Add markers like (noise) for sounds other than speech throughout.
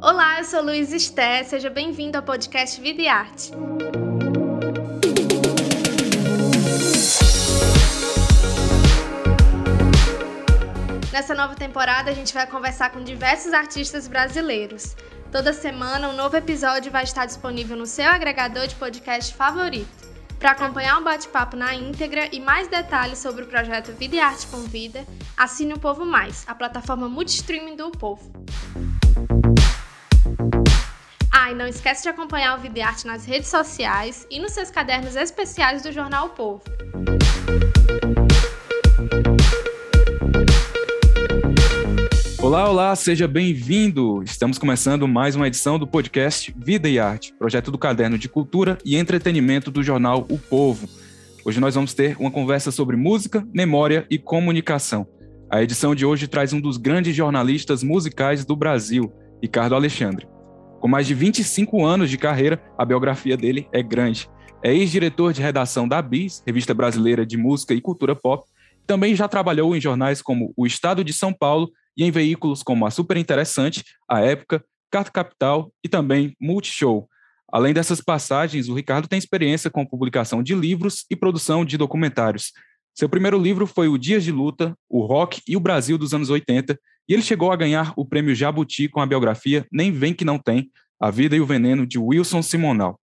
Olá, eu sou Luiz Esté, seja bem-vindo ao podcast Vida e Arte. Nessa nova temporada, a gente vai conversar com diversos artistas brasileiros. Toda semana, um novo episódio vai estar disponível no seu agregador de podcast favorito. Para acompanhar o bate-papo na íntegra e mais detalhes sobre o projeto Vida e Arte com Vida, assine o Povo Mais, a plataforma multistreaming do Povo. Ah, e não esquece de acompanhar o Vida e Arte nas redes sociais e nos seus cadernos especiais do jornal o Povo. Olá, olá, seja bem-vindo! Estamos começando mais uma edição do podcast Vida e Arte, projeto do caderno de cultura e entretenimento do jornal O Povo. Hoje nós vamos ter uma conversa sobre música, memória e comunicação. A edição de hoje traz um dos grandes jornalistas musicais do Brasil, Ricardo Alexandre. Com mais de 25 anos de carreira, a biografia dele é grande. É ex-diretor de redação da BIS, Revista Brasileira de Música e Cultura Pop. Também já trabalhou em jornais como O Estado de São Paulo e em veículos como a Super Interessante, a Época, Carta Capital e também Multishow. Além dessas passagens, o Ricardo tem experiência com publicação de livros e produção de documentários. Seu primeiro livro foi O Dias de Luta, o Rock e o Brasil dos anos 80, e ele chegou a ganhar o prêmio Jabuti com a biografia Nem Vem Que Não Tem, A Vida e o Veneno, de Wilson Simonal.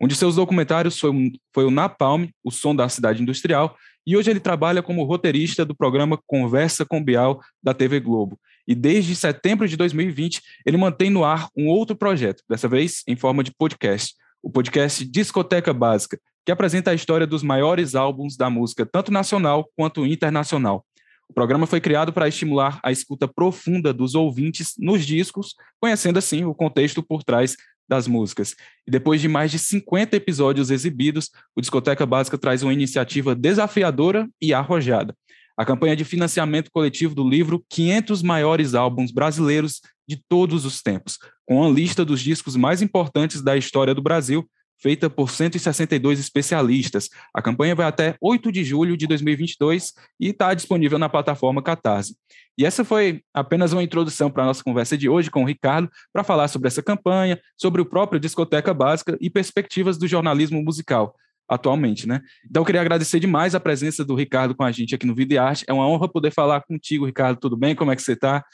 Um de seus documentários foi, foi o Napalm, O Som da Cidade Industrial, e hoje ele trabalha como roteirista do programa Conversa com Bial da TV Globo. E desde setembro de 2020, ele mantém no ar um outro projeto, dessa vez em forma de podcast, o podcast Discoteca Básica, que apresenta a história dos maiores álbuns da música, tanto nacional quanto internacional. O programa foi criado para estimular a escuta profunda dos ouvintes nos discos, conhecendo assim o contexto por trás das músicas. E depois de mais de 50 episódios exibidos, o Discoteca Básica traz uma iniciativa desafiadora e arrojada. A campanha de financiamento coletivo do livro 500 maiores álbuns brasileiros de todos os tempos, com uma lista dos discos mais importantes da história do Brasil, feita por 162 especialistas. A campanha vai até 8 de julho de 2022 e está disponível na plataforma Catarse. E essa foi apenas uma introdução para a nossa conversa de hoje com o Ricardo, para falar sobre essa campanha, sobre o próprio Discoteca Básica e perspectivas do jornalismo musical atualmente, né? Então, eu queria agradecer demais a presença do Ricardo com a gente aqui no Vida e Arte. É uma honra poder falar contigo, Ricardo. Tudo bem? Como é que você está?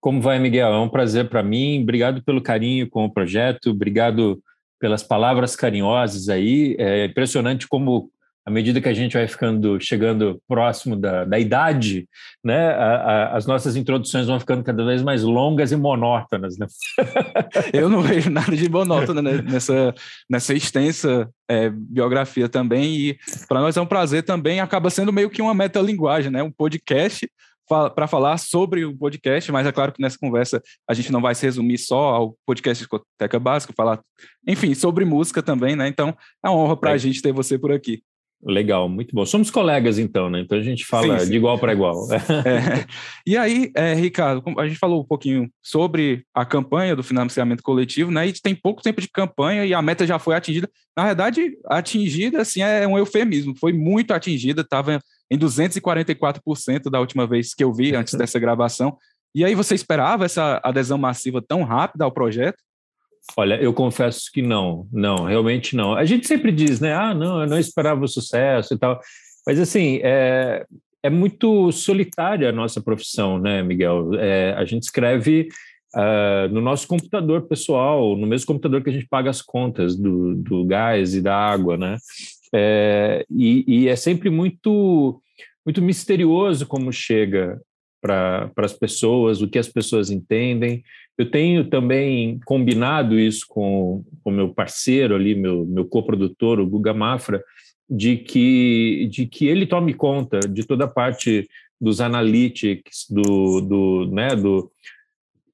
Como vai, Miguel? É um prazer para mim. Obrigado pelo carinho com o projeto. Obrigado pelas palavras carinhosas aí. É impressionante como, à medida que a gente vai ficando, chegando próximo da, da idade, né, a, a, as nossas introduções vão ficando cada vez mais longas e monótonas. Né? (laughs) Eu não vejo nada de monótono né, nessa, nessa extensa é, biografia também. E para nós é um prazer também. Acaba sendo meio que uma metalinguagem, né? um podcast para falar sobre o podcast, mas é claro que nessa conversa a gente não vai se resumir só ao podcast Discoteca Básica, falar, enfim, sobre música também, né? Então é uma honra para a é. gente ter você por aqui. Legal, muito bom. Somos colegas, então, né? Então a gente fala sim, sim. de igual para igual. (laughs) É. E aí, é, Ricardo, a gente falou um pouquinho sobre a campanha do financiamento coletivo, né? E tem pouco tempo de campanha e a meta já foi atingida. Na verdade, atingida, assim, é um eufemismo. Foi muito atingida, estava em 244% da última vez que eu vi, antes (laughs) dessa gravação. E aí, você esperava essa adesão massiva tão rápida ao projeto? Olha, eu confesso que não, não, realmente não. A gente sempre diz, né? Ah, não, eu não esperava o sucesso e tal. Mas, assim, é, é muito solitária a nossa profissão, né, Miguel? É, a gente escreve uh, no nosso computador pessoal, no mesmo computador que a gente paga as contas do, do gás e da água, né? É, e, e, é sempre muito, muito misterioso como chega para as pessoas, o que as pessoas entendem. Eu tenho também combinado isso com o meu parceiro ali, meu, meu coprodutor, o Guga Mafra, de que, de que ele tome conta de toda a parte dos analytics, do, do, né, do,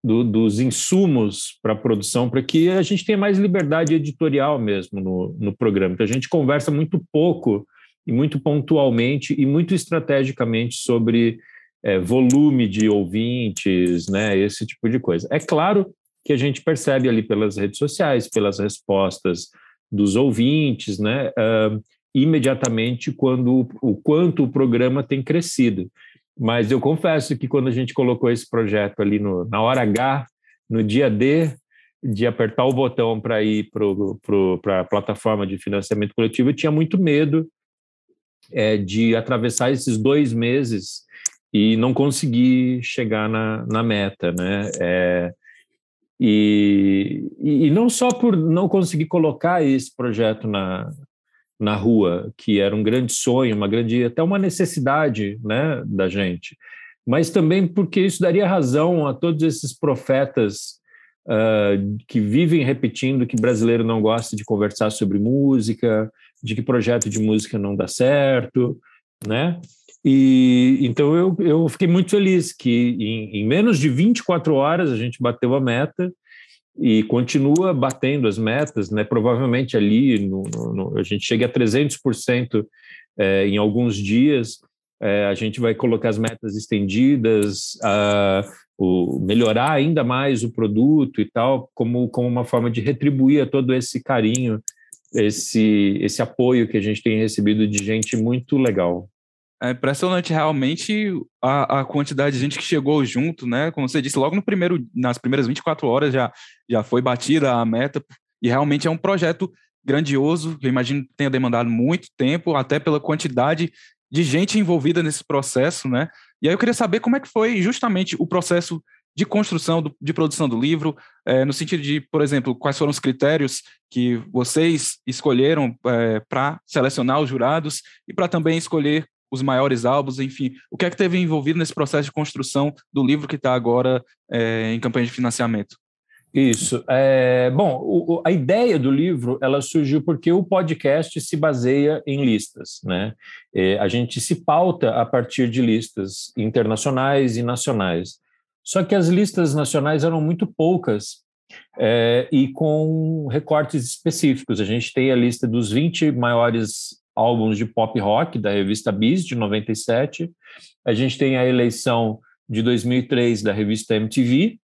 do, dos insumos para a produção, para que a gente tenha mais liberdade editorial mesmo no, no programa. Então, a gente conversa muito pouco e muito pontualmente e muito estrategicamente sobre é, volume de ouvintes, né, esse tipo de coisa. É claro que a gente percebe ali pelas redes sociais, pelas respostas dos ouvintes, né, uh, imediatamente quando o quanto o programa tem crescido. Mas eu confesso que quando a gente colocou esse projeto ali no, na hora H, no dia D, de apertar o botão para ir para a plataforma de financiamento coletivo, eu tinha muito medo é, de atravessar esses dois meses e não conseguir chegar na, na meta, né? É, e, e não só por não conseguir colocar esse projeto na, na rua, que era um grande sonho, uma grande até uma necessidade, né, da gente, mas também porque isso daria razão a todos esses profetas uh, que vivem repetindo que brasileiro não gosta de conversar sobre música, de que projeto de música não dá certo, né? E então eu, eu fiquei muito feliz que em, em menos de 24 horas a gente bateu a meta e continua batendo as metas, né? Provavelmente ali no, no, a gente chega a 300% é, em alguns dias. É, a gente vai colocar as metas estendidas, a, o, melhorar ainda mais o produto e tal, como, como uma forma de retribuir a todo esse carinho, esse, esse apoio que a gente tem recebido de gente muito legal. É impressionante realmente a, a quantidade de gente que chegou junto, né? Como você disse, logo no primeiro, nas primeiras 24 horas já, já foi batida a meta, e realmente é um projeto grandioso, eu imagino que tenha demandado muito tempo, até pela quantidade de gente envolvida nesse processo, né? E aí eu queria saber como é que foi justamente o processo de construção, do, de produção do livro, é, no sentido de, por exemplo, quais foram os critérios que vocês escolheram é, para selecionar os jurados e para também escolher os maiores álbuns, enfim, o que é que teve envolvido nesse processo de construção do livro que está agora é, em campanha de financiamento? Isso. É, bom, o, a ideia do livro ela surgiu porque o podcast se baseia em listas, né? É, a gente se pauta a partir de listas internacionais e nacionais. Só que as listas nacionais eram muito poucas é, e com recortes específicos. A gente tem a lista dos 20 maiores álbuns de pop rock da revista Bis, de 97. A gente tem a eleição de 2003 da revista MTV.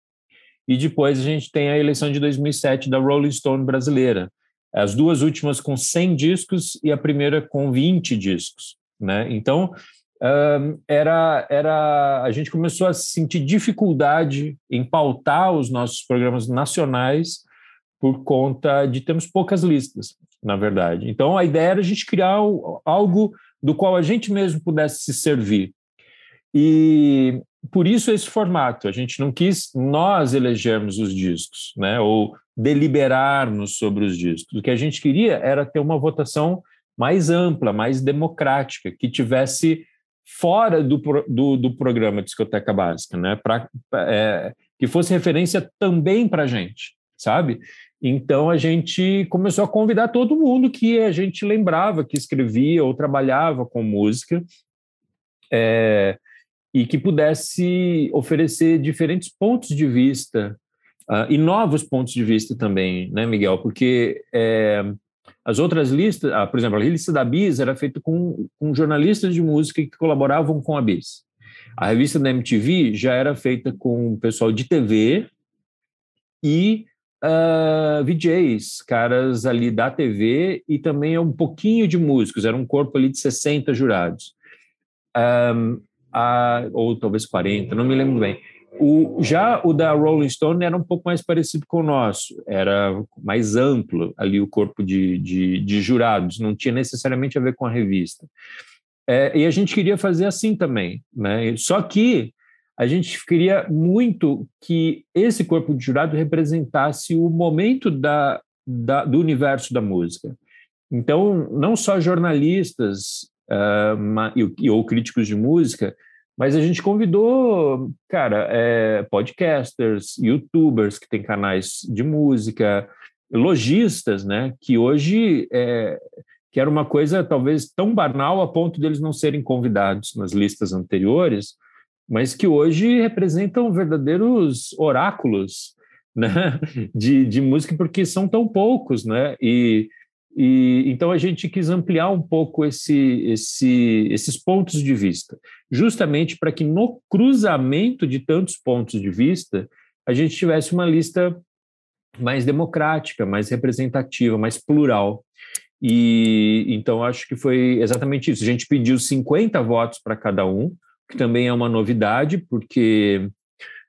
E depois a gente tem a eleição de 2007 da Rolling Stone brasileira. As duas últimas com 100 discos e a primeira com 20 discos. Né? Então, era, era a gente começou a sentir dificuldade em pautar os nossos programas nacionais por conta de termos poucas listas na verdade. Então, a ideia era a gente criar algo do qual a gente mesmo pudesse se servir. E por isso esse formato. A gente não quis nós elegermos os discos, né? ou deliberarmos sobre os discos. O que a gente queria era ter uma votação mais ampla, mais democrática, que tivesse fora do, do, do programa Discoteca Básica, né? Pra, é, que fosse referência também para a gente, sabe? Então a gente começou a convidar todo mundo que a gente lembrava que escrevia ou trabalhava com música é, e que pudesse oferecer diferentes pontos de vista uh, e novos pontos de vista também, né, Miguel? Porque é, as outras listas, ah, por exemplo, a lista da Bis era feita com, com jornalistas de música que colaboravam com a Bis. A revista da MTV já era feita com o pessoal de TV e uh, ah, VJs, caras ali da TV e também um pouquinho de músicos, era um corpo ali de 60 jurados. Um, a, ou talvez 40, não me lembro bem. O, já o da Rolling Stone era um pouco mais parecido com o nosso, era mais amplo ali o corpo de, de, de jurados, não tinha necessariamente a ver com a revista. É, e a gente queria fazer assim também, né? Só que a gente queria muito que esse corpo de jurado representasse o momento da, da do universo da música. Então, não só jornalistas uh, ou críticos de música, mas a gente convidou, cara, é, podcasters, youtubers que têm canais de música, lojistas, né, que hoje é, que era uma coisa talvez tão banal a ponto deles não serem convidados nas listas anteriores, mas que hoje representam verdadeiros oráculos né, (laughs) de, de música, porque são tão poucos, né? E, e então a gente quis ampliar um pouco esse, esse, esses pontos de vista, justamente para que no cruzamento de tantos pontos de vista a gente tivesse uma lista mais democrática, mais representativa, mais plural. E então acho que foi exatamente isso. A gente pediu 50 votos para cada um, que também é uma novidade, porque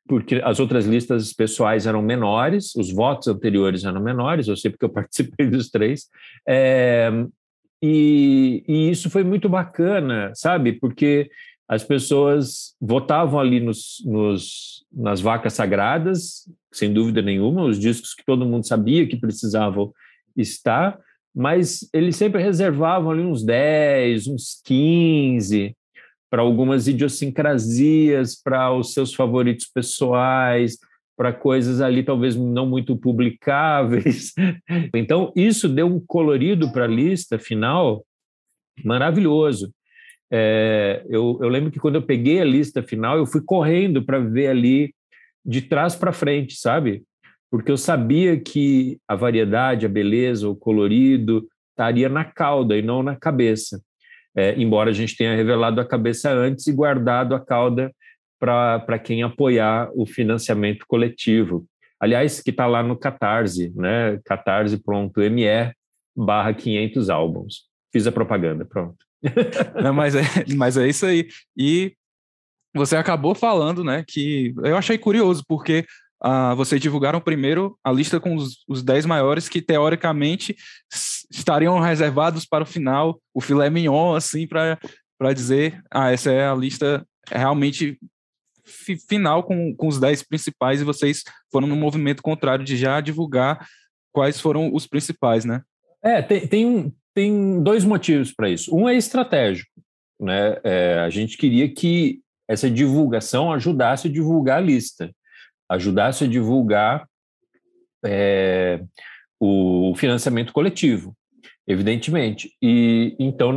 porque as outras listas pessoais eram menores, os votos anteriores eram menores, eu sei porque eu (laughs) participei dos três, é, e, e, isso foi muito bacana, sabe? Porque as pessoas votavam ali nos, nos, nas vacas sagradas, sem dúvida nenhuma, os discos que todo mundo sabia que precisavam estar, mas eles sempre reservavam ali uns 10, uns 15 para algumas idiosincrasias, para os seus favoritos pessoais, para coisas ali talvez não muito publicáveis. (laughs) Então, isso deu um colorido para a lista final maravilhoso. É, eu, eu, lembro que quando eu peguei a lista final, eu fui correndo para ver ali de trás para frente, sabe? Porque eu sabia que a variedade, a beleza, o colorido estaria na cauda e não na cabeça. É, embora a gente tenha revelado a cabeça antes e guardado a cauda para quem apoiar o financiamento coletivo. Aliás, que está lá no Catarse, né? catarse.me barra 500 álbuns. Fiz a propaganda, pronto. (laughs) Não, mas, é, mas é isso aí. E você acabou falando, né, que eu achei curioso, porque uh, vocês divulgaram primeiro a lista com os, os 10 maiores que, teoricamente, estariam reservados para o final, o filé mignon, assim, para dizer, ah, essa é a lista realmente final com, com os 10 principais e vocês foram no movimento contrário de já divulgar quais foram os principais, né? É, tem, tem, tem dois motivos para isso. Um é estratégico. Né? É, a gente queria que essa divulgação ajudasse a divulgar a lista, ajudasse a divulgar é, o financiamento coletivo, evidentemente. E então,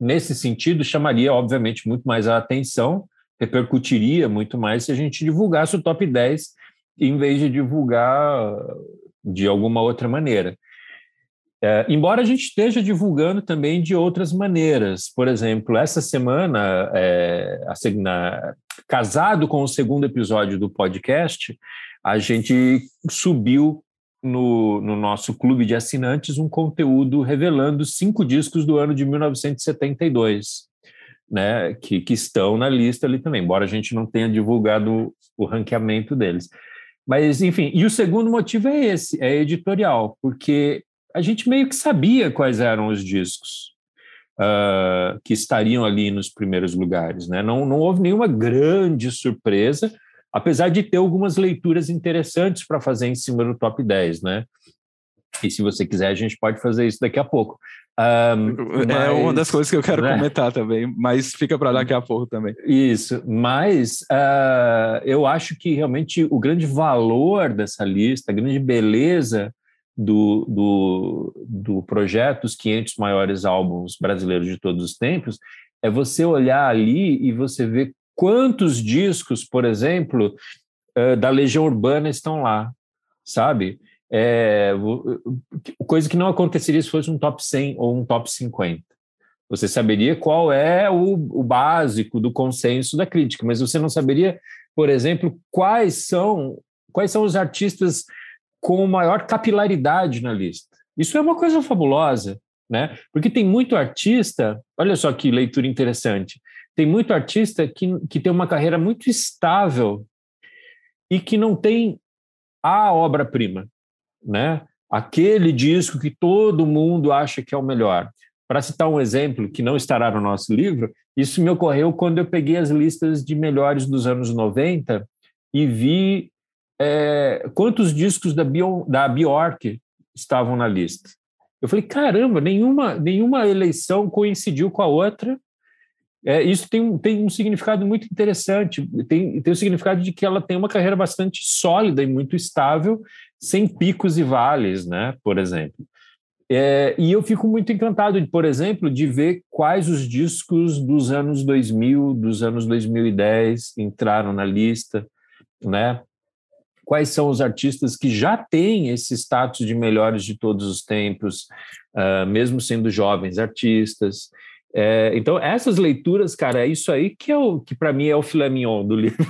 nesse sentido, chamaria, obviamente, muito mais a atenção, repercutiria muito mais se a gente divulgasse o top 10 em vez de divulgar de alguma outra maneira. É, embora a gente esteja divulgando também de outras maneiras. Por exemplo, essa semana, é, a, na, casado com o segundo episódio do podcast, a gente subiu no, no, nosso clube de assinantes um conteúdo revelando cinco discos do ano de 1972, né, que, que estão na lista ali também, embora a gente não tenha divulgado o ranqueamento deles. Mas, enfim, e o segundo motivo é esse, é editorial, porque a gente meio que sabia quais eram os discos uh, que estariam ali nos primeiros lugares. Né? Não, não houve nenhuma grande surpresa, apesar de ter algumas leituras interessantes para fazer em cima do top 10. Né? E se você quiser, a gente pode fazer isso daqui a pouco. Um, mas, é uma das coisas que eu quero né? comentar também, mas fica para daqui a pouco também. Isso, mas uh, eu acho que realmente o grande valor dessa lista, a grande beleza do, do, do projeto Os 500 Maiores Álbuns Brasileiros de Todos os Tempos, é você olhar ali e você ver quantos discos, por exemplo, da Legião Urbana estão lá, sabe? É, coisa que não aconteceria se fosse um top 100 ou um top 50. Você saberia qual é o, o básico do consenso da crítica, mas você não saberia, por exemplo, quais são quais são os artistas com maior capilaridade na lista. Isso é uma coisa fabulosa, né? Porque tem muito artista, olha só que leitura interessante, tem muito artista que, que tem uma carreira muito estável e que não tem a obra-prima, né? Aquele disco que todo mundo acha que é o melhor. Para citar um exemplo que não estará no nosso livro, isso me ocorreu quando eu peguei as listas de melhores dos anos 90 e vi é, quantos discos da, Bio, da Bjork estavam na lista. Eu falei, caramba, nenhuma, nenhuma eleição coincidiu com a outra. É, isso tem, tem um significado muito interessante. Tem, tem o significado de que ela tem uma carreira bastante sólida e muito estável, sem picos e vales, né? Por exemplo. É, e eu fico muito encantado, por exemplo, de ver quais os discos dos anos 2000, dos anos 2010 entraram na lista, né? Quais são os artistas que já têm esse status de melhores de todos os tempos, uh, mesmo sendo jovens artistas. É, então, essas leituras, cara, é isso aí que, é o, que para mim é o filé mignon do livro.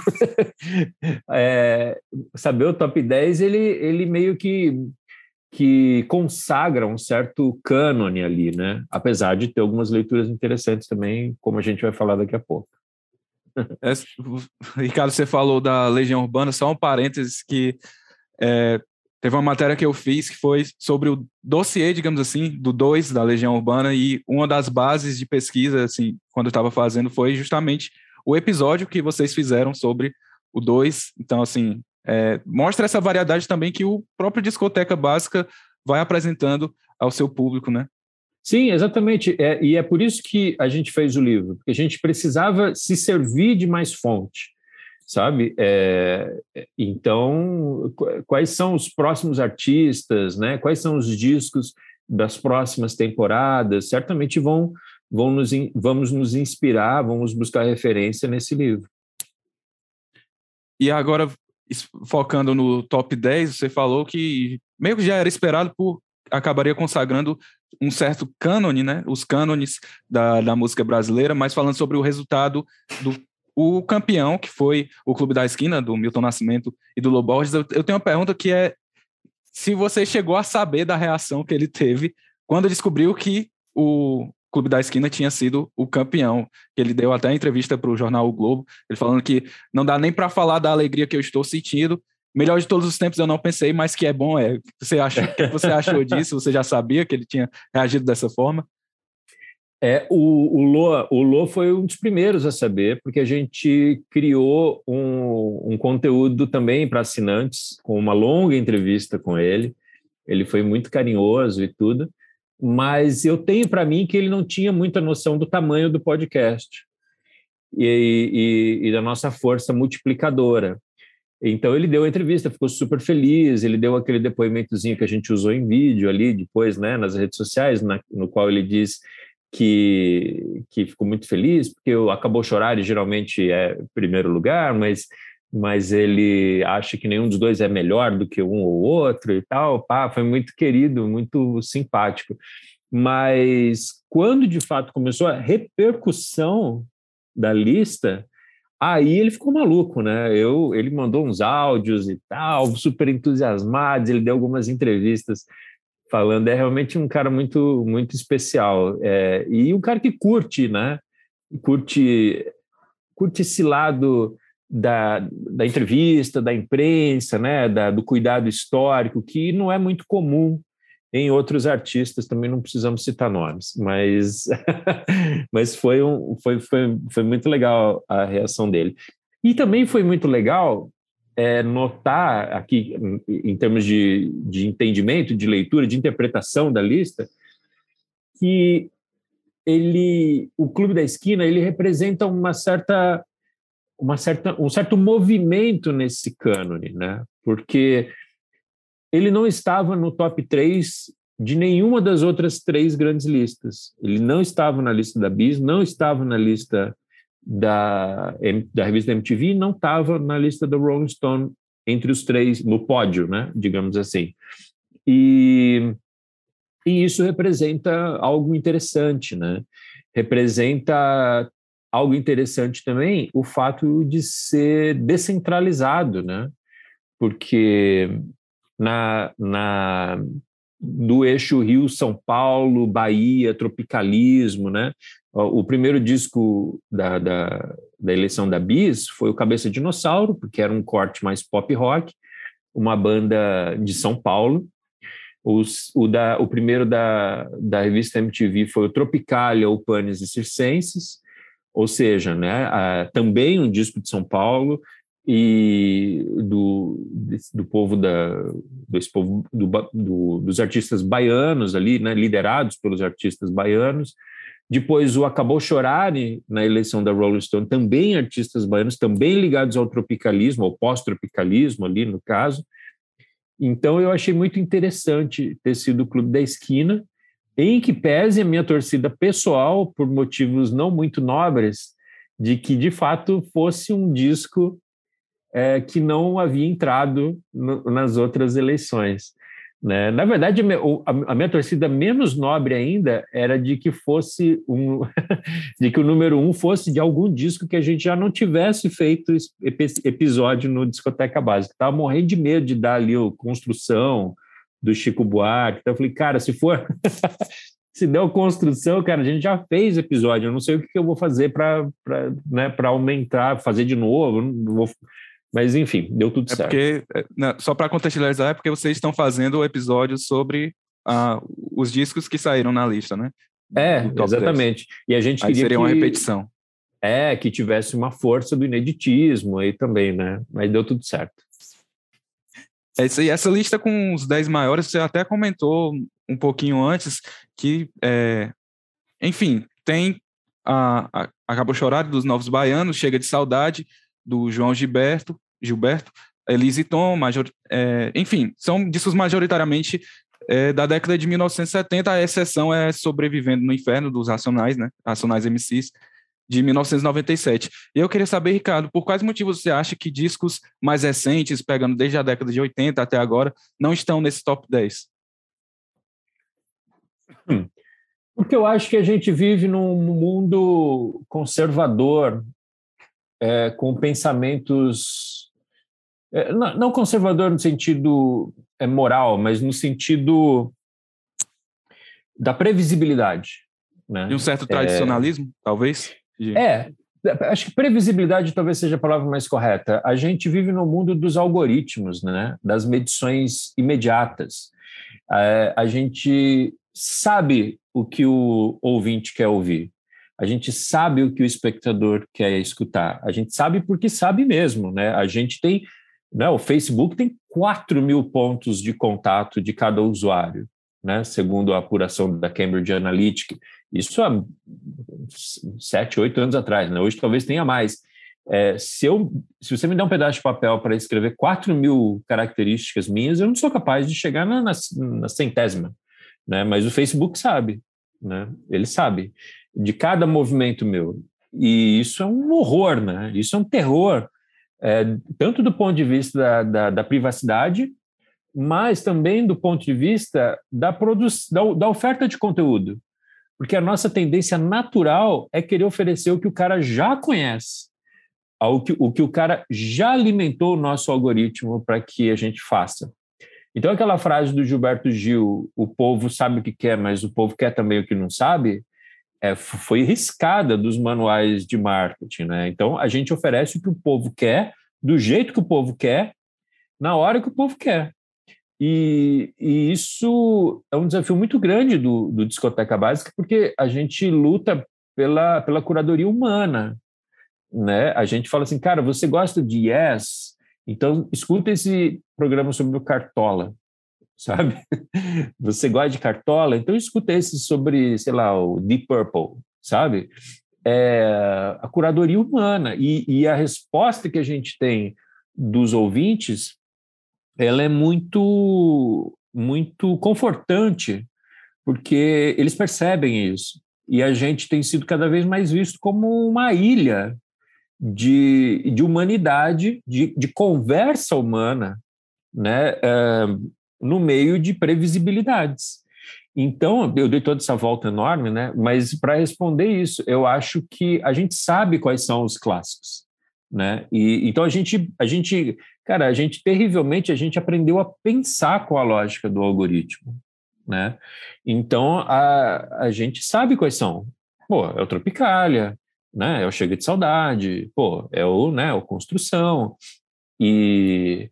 (laughs) é, saber o top 10, ele, ele meio que, que consagra um certo cânone ali, né? Apesar de ter algumas leituras interessantes também, como a gente vai falar daqui a pouco. (laughs) É, (laughs) Ricardo, você falou da Legião Urbana, só um parênteses que é, teve uma matéria que eu fiz que foi sobre o dossiê, digamos assim, do 2 da Legião Urbana, e uma das bases de pesquisa, assim, quando eu estava fazendo, foi justamente o episódio que vocês fizeram sobre o 2. Então, assim, é, mostra essa variedade também que o próprio Discoteca Básica vai apresentando ao seu público, né? Sim, exatamente. É, e é por isso que a gente fez o livro, porque a gente precisava se servir de mais fonte, sabe? É, então, quais são os próximos artistas, né? Quais são os discos das próximas temporadas? Certamente vão, vão nos, vamos nos inspirar, vamos buscar referência nesse livro. E agora, focando no top 10, você falou que meio que já era esperado por acabaria consagrando um certo cânone, né? Os cânones da, da música brasileira, mas falando sobre o resultado do o campeão, que foi o Clube da Esquina, do Milton Nascimento e do Loborges. Eu, eu tenho uma pergunta que é se você chegou a saber da reação que ele teve quando descobriu que o Clube da Esquina tinha sido o campeão. Ele deu até entrevista para o jornal O Globo, ele falando que não dá nem para falar da alegria que eu estou sentindo, melhor de todos os tempos eu não pensei, mas que é bom é. Você acha, o que você achou disso? Você já sabia que ele tinha reagido dessa forma? É, o, o, Lô, o Lô foi um dos primeiros a saber, porque a gente criou um, um conteúdo também para assinantes, com uma longa entrevista com ele. Ele foi muito carinhoso e tudo, mas eu tenho para mim que ele não tinha muita noção do tamanho do podcast e, e, e da nossa força multiplicadora. Então ele deu a entrevista, ficou super feliz, ele deu aquele depoimentozinho que a gente usou em vídeo ali depois, né, nas redes sociais, na, no qual ele diz que, que ficou muito feliz, porque o Acabou Chorar geralmente é primeiro lugar, mas, mas ele acha que nenhum dos dois é melhor do que um ou outro e tal. Pá, foi muito querido, muito simpático. Mas quando de fato começou a repercussão da lista, Aí ele ficou maluco, né? Eu, ele mandou uns áudios e tal, super entusiasmado. Ele deu algumas entrevistas falando. É realmente um cara muito, muito especial. É, e um cara que curte, né? Curte, curte esse lado da, da entrevista, da imprensa, né? Da, do cuidado histórico, que não é muito comum em outros artistas também não precisamos citar nomes, mas, (laughs) mas foi, um, foi, foi, foi muito legal a reação dele. E também foi muito legal é, notar aqui, em termos de, de entendimento, de leitura, de interpretação da lista, que ele, o Clube da Esquina, ele representa uma certa, uma certa, um certo movimento nesse cânone, né? Porque ele não estava no top 3 de nenhuma das outras três grandes listas. Ele não estava na lista da Bis, não estava na lista da, da revista MTV, não estava na lista da Rolling Stone entre os três, no pódio, né, digamos assim. E, e isso representa algo interessante, né? Representa algo interessante também o fato de ser descentralizado, né? Porque na, na do eixo Rio-São Paulo, Bahia, tropicalismo, né? O primeiro disco da, da, da, eleição da Bis foi o Cabeça Dinossauro, porque era um corte mais pop rock, uma banda de São Paulo. Os, o, da, o primeiro da, da revista MTV foi o Tropicalia, Panes e Circenses, ou seja, né, a, também um disco de São Paulo, e do, do povo da desse povo do, do, dos artistas baianos ali, né, liderados pelos artistas baianos. Depois o Acabou Chorar na eleição da Rolling Stone, também artistas baianos, também ligados ao tropicalismo, ao pós-tropicalismo ali no caso. Então eu achei muito interessante ter sido o Clube da Esquina, em que pese a minha torcida pessoal, por motivos não muito nobres, de que de fato fosse um disco é, que não havia entrado no, nas outras eleições. Né? Na verdade, a minha torcida menos nobre ainda era de que fosse um, (laughs) de que o número um fosse de algum disco que a gente já não tivesse feito episódio no discoteca básica. Estava morrendo de medo de dar ali o construção do Chico Buarque. Então eu falei, cara, se for (laughs) se deu construção, cara, a gente já fez episódio, eu não sei o que eu vou fazer para né, aumentar, fazer de novo, vou... mas enfim, deu tudo é certo. Porque, é, né, só para contextualizar, é porque vocês estão fazendo episódios sobre uh, os discos que saíram na lista, né? É, exatamente. 10. E a gente queria Aí seria que... uma repetição. É, que tivesse uma força do ineditismo aí também, né? Mas deu tudo certo. É isso aí. Essa lista com os 10 maiores, você até comentou um pouquinho antes que, é, enfim, tem a, a Acabou Chorado dos Novos Baianos, Chega de Saudade, do João Gilberto, Gilberto Elise Tom, major, é, enfim, são discos majoritariamente é, da década de 1970, a exceção é Sobrevivendo no Inferno, dos Racionais, né? Racionais MCs, de 1997. E eu queria saber, Ricardo, por quais motivos você acha que discos mais recentes, pegando desde a década de 80 até agora, não estão nesse top 10? Hum. Porque eu acho que a gente vive num mundo conservador, é, com pensamentos. É, não conservador no sentido é, moral, mas no sentido da previsibilidade. Né? E um certo tradicionalismo, é, talvez? De... É, acho que previsibilidade talvez seja a palavra mais correta. A gente vive no mundo dos algoritmos, né? das medições imediatas. É, a gente sabe o que o ouvinte quer ouvir. A gente sabe o que o espectador quer escutar. A gente sabe porque sabe mesmo, né? A gente tem, né? O Facebook tem 4 mil pontos de contato de cada usuário, né? Segundo a apuração da Cambridge Analytica. Isso há sete, oito anos atrás, né? Hoje talvez tenha mais. É, se, eu, se você me der um pedaço de papel para escrever 4 mil características minhas, eu não sou capaz de chegar na, na, na centésima, né? Mas o Facebook sabe, né? Ele sabe de cada movimento meu. E isso é um horror, né? Isso é um terror, é, tanto do ponto de vista da, da, da privacidade, mas também do ponto de vista da, da, da oferta de conteúdo. Porque a nossa tendência natural é querer oferecer o que o cara já conhece, o que o, que o cara já alimentou o nosso algoritmo para que a gente faça. Então, aquela frase do Gilberto Gil, o povo sabe o que quer, mas o povo quer também o que não sabe, é, foi riscada dos manuais de marketing. Né? Então, a gente oferece o que o povo quer, do jeito que o povo quer, na hora que o povo quer. E, e, isso é um desafio muito grande do, do Discoteca Básica, porque a gente luta pela, pela curadoria humana. Né? A gente fala assim, cara, você gosta de Yes? Então, escuta esse programa sobre o Cartola, sabe? (laughs) Você gosta de Cartola? Então, escuta esse sobre, sei lá, o Deep Purple, sabe? É, a curadoria humana. E, e a resposta que a gente tem dos ouvintes ela é muito muito confortante, porque eles percebem isso. E a gente tem sido cada vez mais visto como uma ilha de, de humanidade, de, de conversa humana, né, é, no meio de previsibilidades. Então, eu dei toda essa volta enorme, né? Mas para responder isso, eu acho que a gente sabe quais são os clássicos, né? E então a gente, a gente Cara, a gente, terrivelmente, a gente aprendeu a pensar com a lógica do algoritmo, né? Então, a, a gente sabe quais são. Pô, é o Tropicália, né? É o Chega de Saudade, pô, é o, né, o Construção. E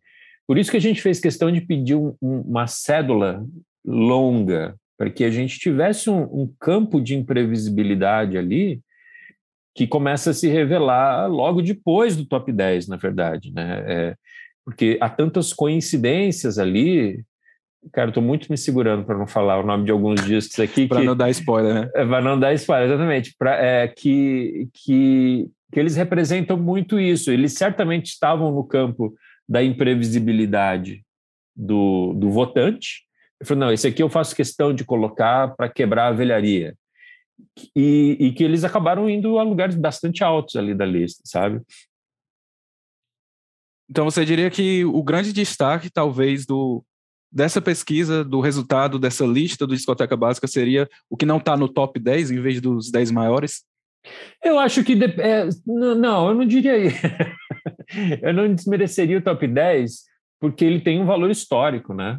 por isso que a gente fez questão de pedir um, um, uma cédula longa, para que a gente tivesse um, um campo de imprevisibilidade ali que começa a se revelar logo depois do top 10, na verdade. Né? É, porque há tantas coincidências ali. Cara, estou muito me segurando para não falar o nome de alguns discos aqui. para não dar spoiler, né? É, para não dar spoiler, exatamente. Pra, é, que, que, que eles representam muito isso. Eles certamente estavam no campo da imprevisibilidade do, do votante. Eu falei, não, esse aqui eu faço questão de colocar para quebrar a velharia. E, e, que eles acabaram indo a lugares bastante altos ali da lista, sabe? Então você diria que o grande destaque, talvez, do, dessa pesquisa, do resultado dessa lista do discoteca básica seria o que não está no top 10 em vez dos 10 maiores? Eu acho que. É, não, eu não diria (laughs) eu não desmereceria o top 10, porque ele tem um valor histórico, né?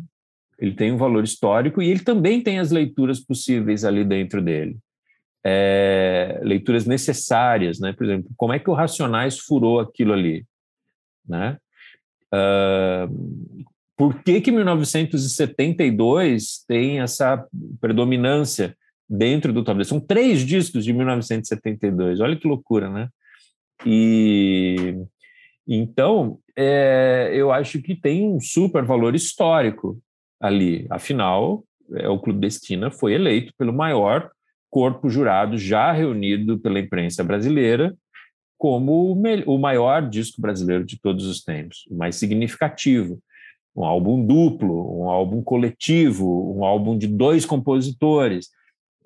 ele tem um valor histórico e ele também tem as leituras possíveis ali dentro dele. É, leituras necessárias, né? Por exemplo, como é que o Racionais furou aquilo ali, né? Uh, por que que 1972 tem essa predominância dentro do top São três discos de 1972, olha que loucura, né? E então é, eu acho que tem um super valor histórico ali. Afinal, é, o Clube Destina foi eleito pelo maior corpo jurado já reunido pela imprensa brasileira como o, maior disco brasileiro de todos os tempos, o mais significativo. Um álbum duplo, um álbum coletivo, um álbum de dois compositores,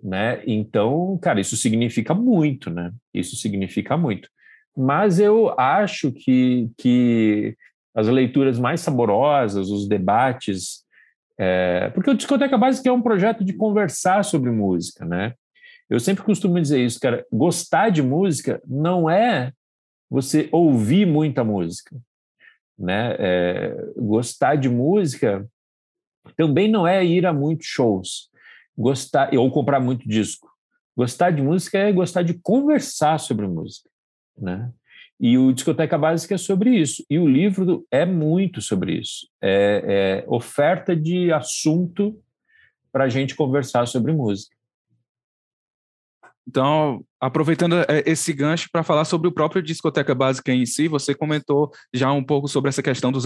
né? Então, cara, isso significa muito, né? Isso significa muito. Mas eu acho que, que as leituras mais saborosas, os debates é, porque o Discoteca Básica é um projeto de conversar sobre música, né? Eu sempre costumo dizer isso, cara. Gostar de música não é você ouvir muita música, né? É, gostar de música também não é ir a muitos shows, gostar ou comprar muito disco. Gostar de música é gostar de conversar sobre música, né? E o Discoteca Básica é sobre isso. E o livro é muito sobre isso. É, é oferta de assunto para a gente conversar sobre música. Então, aproveitando é, esse gancho para falar sobre o próprio Discoteca Básica em si, você comentou já um pouco sobre essa questão dos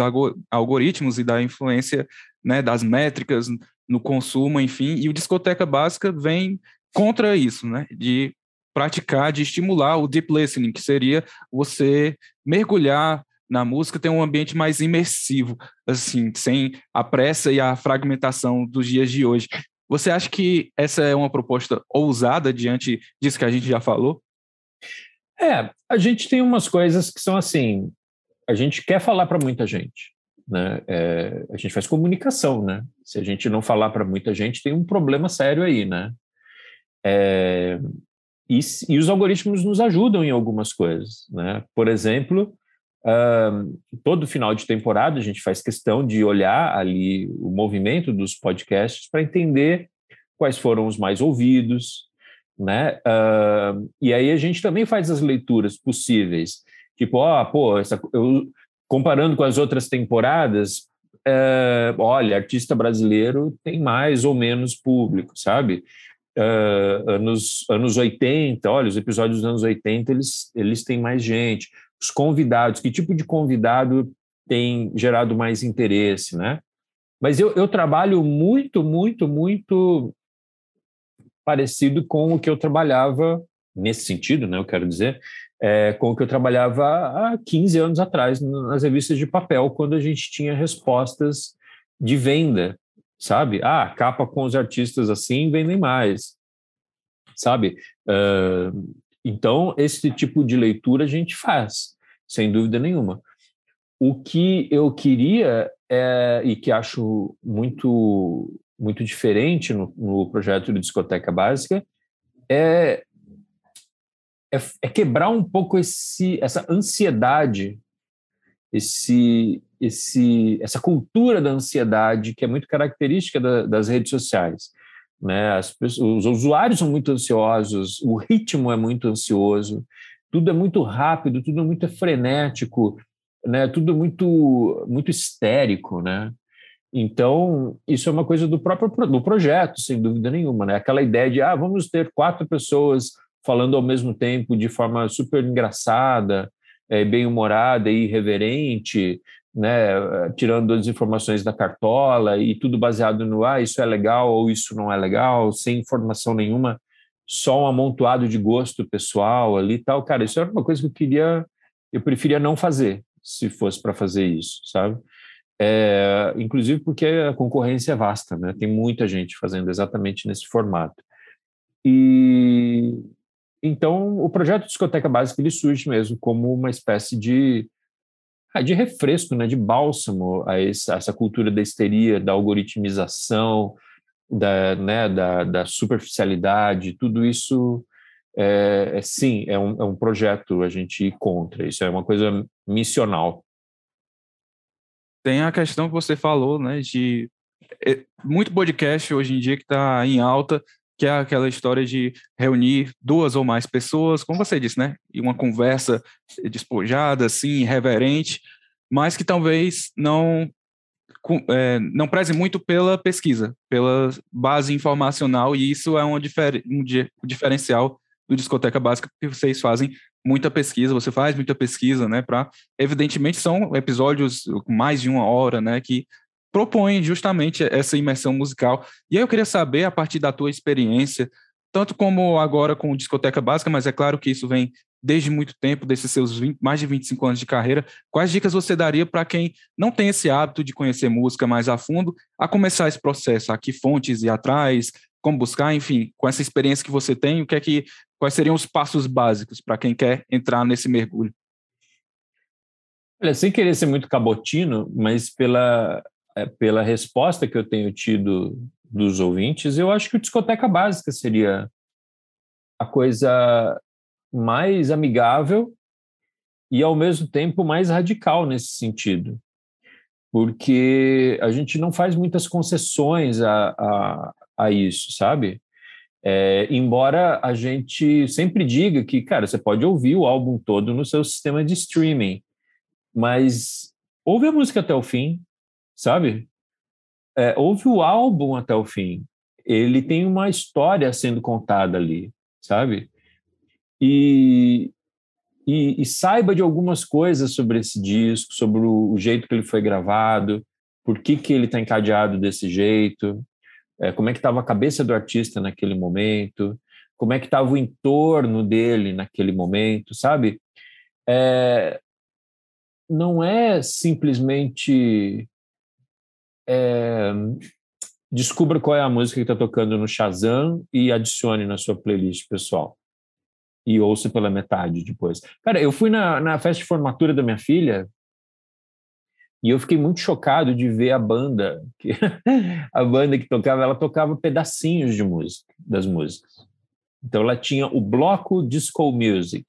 algoritmos e da influência né, das métricas no consumo, enfim, e o Discoteca Básica vem contra isso, né, de praticar, de estimular o deep listening, que seria você mergulhar na música, ter um ambiente mais imersivo, assim, sem a pressa e a fragmentação dos dias de hoje. Você acha que essa é uma proposta ousada diante disso que a gente já falou? É, a gente tem umas coisas que são assim, a gente quer falar para muita gente, né? É, a gente faz comunicação, né? Se a gente não falar para muita gente, tem um problema sério aí, né? É, e, e, os algoritmos nos ajudam em algumas coisas. Né? Por exemplo, todo final de temporada a gente faz questão de olhar ali o movimento dos podcasts para entender quais foram os mais ouvidos. Né? E aí a gente também faz as leituras possíveis. Tipo, ó, oh, pô, essa, eu, comparando com as outras temporadas, uh, olha, artista brasileiro tem mais ou menos público, sabe? uh, anos, anos 80, olha, os episódios dos anos 80, eles, eles têm mais gente. Os convidados, que tipo de convidado tem gerado mais interesse, né? Mas eu, eu trabalho muito, muito, muito parecido com o que eu trabalhava, nesse sentido, né, eu quero dizer, é, com o que eu trabalhava há 15 anos atrás nas revistas de papel, quando a gente tinha respostas de venda sabe? Ah, capa com os artistas assim vendem mais, sabe? Uh, então, esse tipo de leitura a gente faz, sem dúvida nenhuma. O que eu queria, é, e que acho muito, muito diferente no, no projeto de Discoteca Básica, é, é, é quebrar um pouco esse, essa ansiedade, esse, esse, essa cultura da ansiedade que é muito característica da, das redes sociais. Né? Pessoas, os usuários são muito ansiosos, o ritmo é muito ansioso, tudo é muito rápido, tudo é muito frenético, né? tudo é muito, muito histérico. Né? Então, isso é uma coisa do próprio do projeto, sem dúvida nenhuma. Né? Aquela ideia de ah, vamos ter quatro pessoas falando ao mesmo tempo de forma super engraçada, é, bem-humorada e irreverente, né, tirando as informações da cartola e tudo baseado no ah, isso é legal ou isso não é legal, sem informação nenhuma, só um amontoado de gosto pessoal ali e tal. Cara, isso era uma coisa que eu queria, eu preferia não fazer, se fosse para fazer isso, sabe? É, inclusive porque a concorrência é vasta, né? Tem muita gente fazendo exatamente nesse formato. E então o projeto Discoteca Básica ele surge mesmo como uma espécie de ah, de refresco, né, de bálsamo a essa cultura da histeria, da algoritmização, da, né, da, da superficialidade, tudo isso é, é, sim, é um, é um projeto a gente ir contra, isso é uma coisa missional. Tem a questão que você falou, né, de é, muito podcast hoje em dia que está em alta, que é aquela história de reunir duas ou mais pessoas, como você disse, né? E uma conversa despojada, assim, reverente, mas que talvez não é, não preze muito pela pesquisa, pela base informacional, e isso é um, difer um diferencial do Discoteca Básica, porque vocês fazem muita pesquisa, você faz muita pesquisa, né, para, evidentemente, são episódios com mais de uma hora, né, que propõem justamente essa imersão musical. E aí eu queria saber, a partir da tua experiência, tanto como agora com Discoteca Básica, mas é claro que isso vem desde muito tempo, desses seus 20, mais de 25 anos de carreira, quais dicas você daria para quem não tem esse hábito de conhecer música mais a fundo, a começar esse processo? A que fontes ir atrás, como buscar, enfim, com essa experiência que você tem, o que é que, quais seriam os passos básicos para quem quer entrar nesse mergulho? Olha, sem querer ser muito cabotino, mas pela, pela resposta que eu tenho tido dos ouvintes, eu acho que o discoteca básica seria a coisa mais amigável e, ao mesmo tempo, mais radical nesse sentido. Porque a gente não faz muitas concessões a, a, a isso, sabe? É, embora a gente sempre diga que, cara, você pode ouvir o álbum todo no seu sistema de streaming, mas ouve a música até o fim, sabe? É, ouve o álbum até o fim. Ele tem uma história sendo contada ali, sabe? e, e, e, saiba de algumas coisas sobre esse disco, sobre o, o jeito que ele foi gravado, por que, que ele está encadeado desse jeito, é, como é que estava a cabeça do artista naquele momento, como é que estava o entorno dele naquele momento, sabe? É, não é simplesmente é, descubra qual é a música que está tocando no Shazam e adicione na sua playlist pessoal e ouço pela metade depois. Cara, eu fui na, na festa de formatura da minha filha e eu fiquei muito chocado de ver a banda, que, (laughs) a banda que tocava, ela tocava pedacinhos de música, das músicas. Então ela tinha o bloco Disco Music.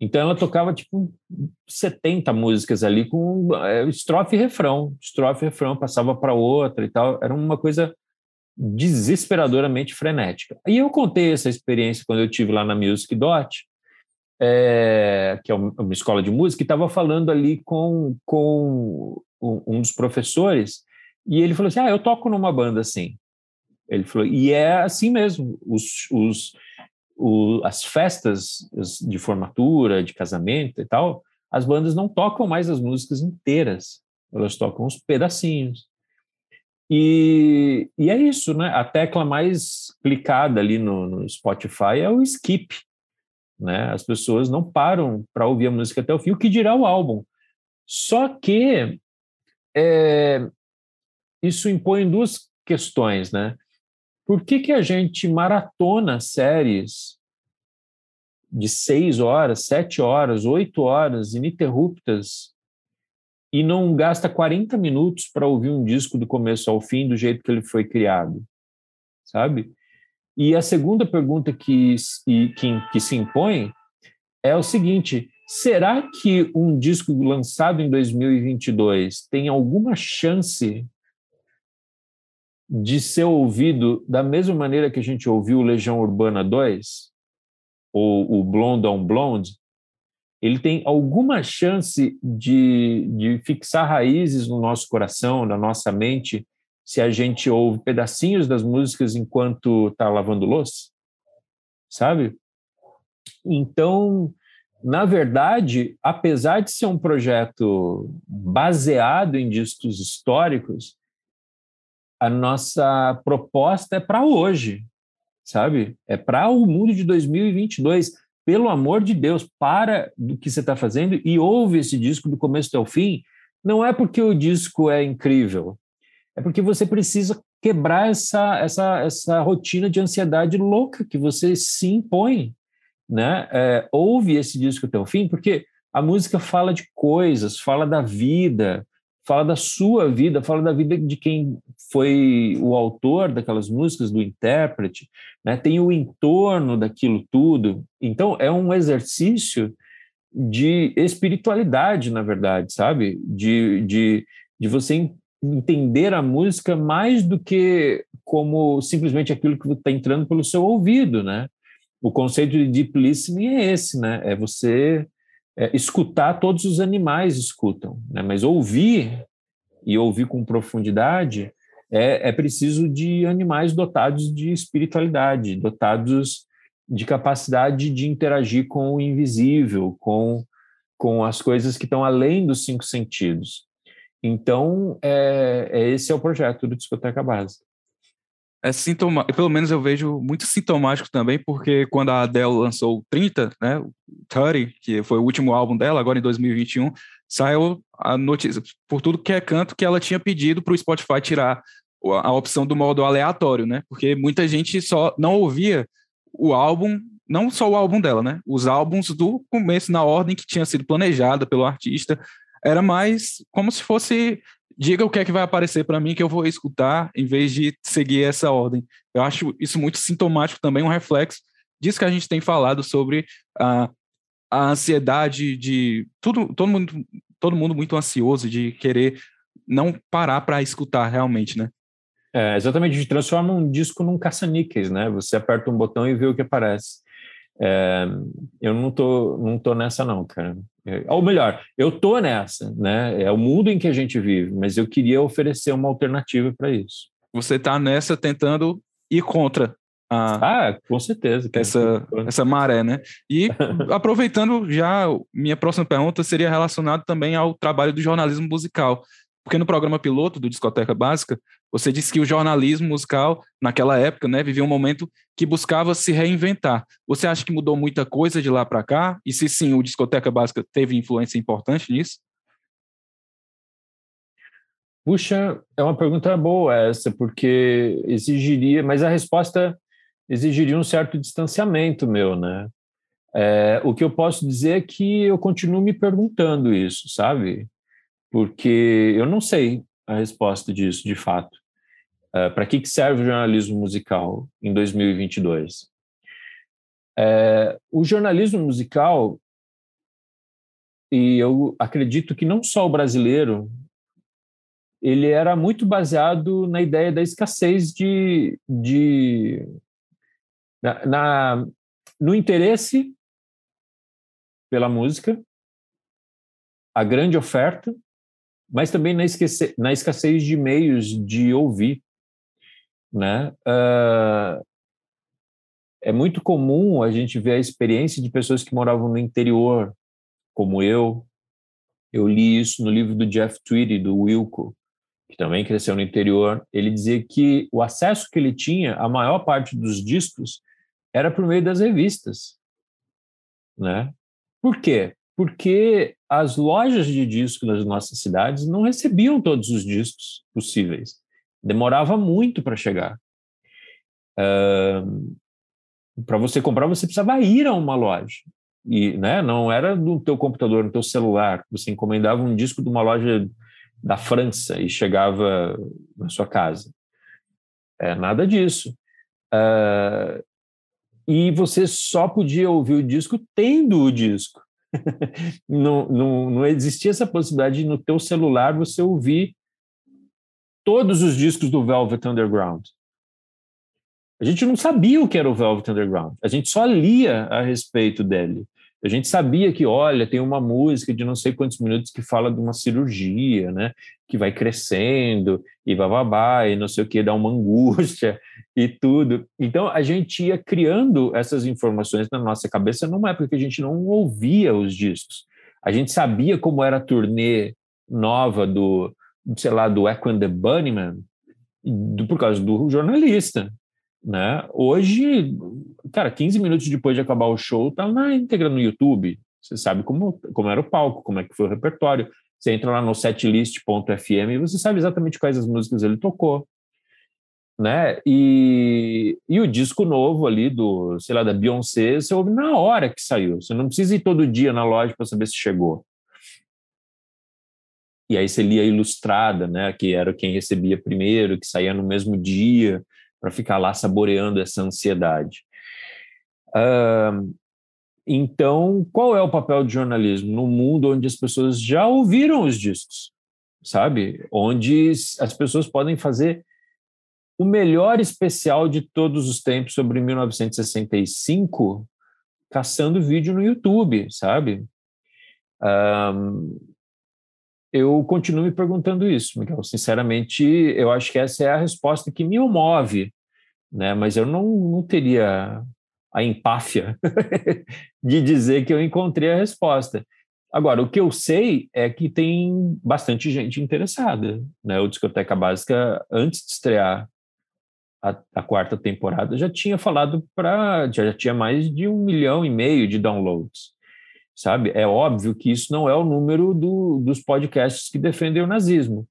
Então ela tocava tipo 70 músicas ali com é, estrofe e refrão, estrofe e refrão, passava para outra e tal. Era uma coisa desesperadoramente frenética. E eu contei essa experiência quando eu tive lá na Music Dot, é, que é uma escola de música, e estava falando ali com, com um dos professores, e ele falou assim: Ah, eu toco numa banda assim. Ele falou, e é assim mesmo, os, os, o, as festas de formatura, de casamento e tal, as bandas não tocam mais as músicas inteiras, elas tocam os pedacinhos. E, e é isso, né? A tecla mais clicada ali no, no Spotify é o skip. Né? As pessoas não param para ouvir a música até o fim, o que dirá o álbum. Só que é, isso impõe duas questões, né? Por que, que a gente maratona séries de seis horas, sete horas, oito horas ininterruptas e não gasta 40 minutos para ouvir um disco do começo ao fim do jeito que ele foi criado, sabe? E a segunda pergunta que, que, que se impõe é o seguinte: será que um disco lançado em 2022 tem alguma chance de ser ouvido da mesma maneira que a gente ouviu Legião Urbana 2 ou o Blonde on Blonde, ele tem alguma chance de, de fixar raízes no nosso coração, na nossa mente, se a gente ouve pedacinhos das músicas enquanto está lavando louça? Sabe? Então, na verdade, apesar de ser um projeto baseado em discos históricos, a nossa proposta é para hoje, sabe? É para o mundo de 2022 pelo amor de Deus, para do que você está fazendo e ouve esse disco do começo até o fim. Não é porque o disco é incrível, é porque você precisa quebrar essa, essa, essa rotina de ansiedade louca que você se impõe. Né? É, ouve esse disco até o fim, porque a música fala de coisas, fala da vida, fala da sua vida, fala da vida de quem foi o autor daquelas músicas, do intérprete, né? tem o entorno daquilo tudo. Então, é um exercício de espiritualidade, na verdade, sabe? De, de, de você entender a música mais do que como simplesmente aquilo que está entrando pelo seu ouvido, né? O conceito de deep listening é esse, né? É você é, escutar, todos os animais escutam, né? Mas ouvir e ouvir com profundidade é, é preciso de animais dotados de espiritualidade, dotados de capacidade de interagir com o invisível, com, com as coisas que estão além dos cinco sentidos. Então, é, é esse é o projeto do Discoteca Básica. É sintoma, pelo menos eu vejo muito sintomático também, porque quando a Adele lançou o 30, né, 30, que foi o último álbum dela, agora em 2021, saiu a notícia, por tudo que é canto, que ela tinha pedido para o Spotify tirar a opção do modo aleatório, né? Porque muita gente só não ouvia o álbum, não só o álbum dela, né? Os álbuns do começo na ordem que tinha sido planejada pelo artista, era mais como se fosse diga o que é que vai aparecer para mim que eu vou escutar em vez de seguir essa ordem. Eu acho isso muito sintomático também, um reflexo disso que a gente tem falado sobre a, a ansiedade de tudo, todo mundo, todo mundo muito ansioso de querer não parar para escutar realmente, né? É, exatamente, transforma um disco num caça-níqueis, né? Você aperta um botão e vê o que aparece. É, eu não tô, não tô nessa não, cara. É, ou melhor, eu tô nessa, né? É o mundo em que a gente vive, mas eu queria oferecer uma alternativa para isso. Você tá nessa tentando ir contra a, ah, com certeza. Essa, essa maré, né? E (laughs) aproveitando já, minha próxima pergunta seria relacionada também ao trabalho do jornalismo musical. Porque no programa piloto do Discoteca Básica, você disse que o jornalismo musical, naquela época, né, vivia um momento que buscava se reinventar. Você acha que mudou muita coisa de lá para cá? E se sim, o Discoteca Básica teve influência importante nisso? Puxa, é uma pergunta boa essa, porque exigiria, mas a resposta exigiria um certo distanciamento meu, né? É, o que eu posso dizer é que eu continuo me perguntando isso, sabe? Porque eu não sei a resposta disso, de fato. Uh, Para que, que serve o jornalismo musical em 2022? É, o jornalismo musical, e eu acredito que não só o brasileiro, ele era muito baseado na ideia da escassez de, de na, na no interesse pela música, a grande oferta mas também na, esquecer, na escassez de meios de ouvir. Né? Uh, é muito comum a gente ver a experiência de pessoas que moravam no interior, como eu. Eu li isso no livro do Jeff Tweedy, do Wilco, que também cresceu no interior. Ele dizia que o acesso que ele tinha, a maior parte dos discos, era por meio das revistas. Né? Por quê? Porque as lojas de disco nas nossas cidades não recebiam todos os discos possíveis. Demorava muito para chegar. Uh, para você comprar, você precisava ir a uma loja. E né, não era no teu computador, no teu celular. Você encomendava um disco de uma loja da França e chegava na sua casa. É nada disso. Uh, e você só podia ouvir o disco tendo o disco. Não, não, não existia essa possibilidade de no teu celular você ouvir todos os discos do Velvet Underground. A gente não sabia o que era o Velvet Underground. A gente só lia a respeito dele. A gente sabia que, olha, tem uma música de não sei quantos minutos que fala de uma cirurgia, né? Que vai crescendo e bababá, e não sei o que, dá uma (laughs) angústia e tudo. Então, a gente ia criando essas informações na nossa cabeça numa época que a gente não ouvia os discos. A gente sabia como era a turnê nova do, sei lá, do Echo and the Bunnyman, do, por causa do jornalista, né? Hoje, cara, 15 minutos depois de acabar o show, tá na íntegra no YouTube. Você sabe como, como era o palco, como é que foi o repertório. Você entra lá no setlist.fm e você sabe exatamente quais as músicas ele tocou. Né? E, e o disco novo ali do, sei lá, da Beyoncé, você ouve na hora que saiu. Você não precisa ir todo dia na loja para saber se chegou. E aí você lia a ilustrada, né? Que era quem recebia primeiro, que saía no mesmo dia para ficar lá saboreando essa ansiedade. Uh, então, qual é o papel do jornalismo no mundo onde as pessoas já ouviram os discos? sabe? Onde as pessoas podem fazer o melhor especial de todos os tempos sobre 1965 caçando vídeo no YouTube, sabe? Um, eu continuo me perguntando isso, Miguel. Sinceramente, eu acho que essa é a resposta que me move, né? Mas eu não, não teria a empáfia (laughs) de dizer que eu encontrei a resposta. Agora, o que eu sei é que tem bastante gente interessada, né? O Discoteca Básica, antes de estrear a, a quarta temporada, já tinha falado para. Já, tinha mais de um milhão e meio de downloads sabe? É óbvio que isso não é o número do, dos podcasts que defendem o nazismo.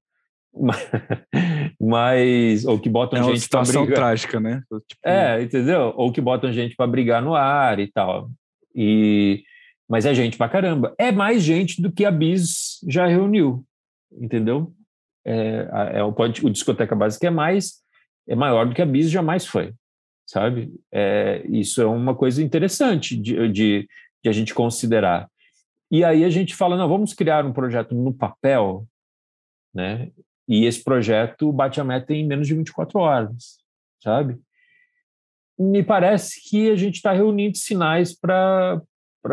(laughs) Mas, ou que botam é gente. Uma situação brigar. trágica, né? Tipo... É, entendeu? Ou que botam gente para brigar no ar e tal. E, mas é gente pra caramba. É mais gente do que a Bis já reuniu, entendeu? É, é o, o Discoteca Básica é mais, é maior do que a Bis jamais foi, sabe? É, isso é uma coisa interessante de, de de a gente considerar. E aí a gente fala, não, vamos criar um projeto no papel, né? E esse projeto bate a meta em menos de 24 horas, sabe? Me parece que a gente está reunindo sinais para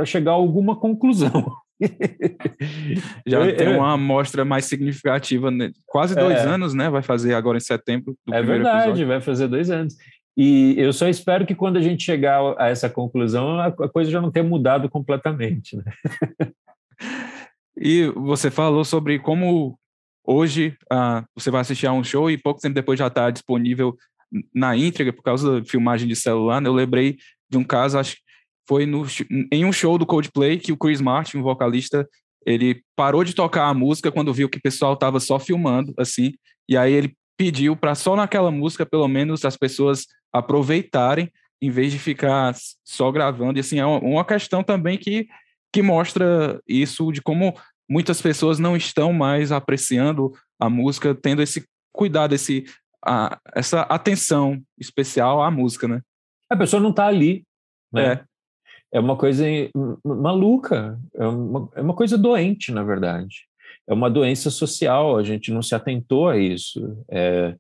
chegar a alguma conclusão. (laughs) Já tem uma amostra mais significativa, né? quase dois é. anos, né? Vai fazer agora em setembro. é verdade, episódio. vai fazer dois anos. E eu só espero que quando a gente chegar a essa conclusão, a coisa já não tenha mudado completamente. Né? (laughs) e você falou sobre como hoje uh, você vai assistir a um show e pouco tempo depois já está disponível na íntegra por causa da filmagem de celular. Né? Eu lembrei de um caso, acho que foi no, em um show do Coldplay que o Chris Martin, o vocalista, ele parou de tocar a música quando viu que o pessoal estava só filmando, assim, e aí ele pediu para só naquela música, pelo menos, as pessoas aproveitarem, em vez de ficar só gravando. E assim, é uma questão também que, que mostra isso de como muitas pessoas não estão mais apreciando a música, tendo esse cuidado, esse, a, essa atenção especial à música, né? A pessoa não está ali, né? É. É uma coisa maluca, é uma, é uma coisa doente, na verdade é uma doença social, a gente não se atentou a isso. É,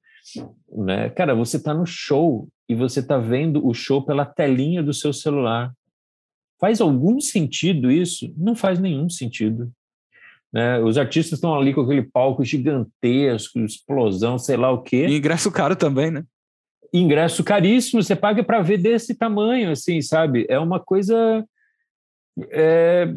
né? Cara, você está no show e você está vendo o show pela telinha do seu celular. Faz algum sentido isso? Não faz nenhum sentido. Né? Os artistas estão ali com aquele palco gigantesco, explosão, sei lá o quê. E ingresso caro também, né? Ingresso caríssimo, você paga para ver desse tamanho, assim, sabe? É uma coisa é,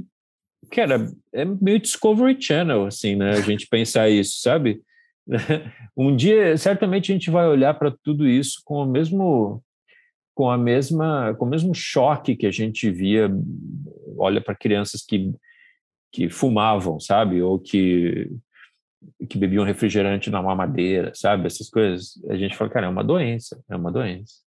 Cara, é meio Discovery Channel, assim, né? A gente pensar isso, sabe? (laughs) Um dia, certamente, a gente vai olhar para tudo isso com o mesmo com a mesma com o mesmo choque que a gente via olha para crianças que que fumavam sabe? Ou que que bebiam refrigerante na mamadeira sabe? Essas coisas. A gente fala cara é uma doença é uma doença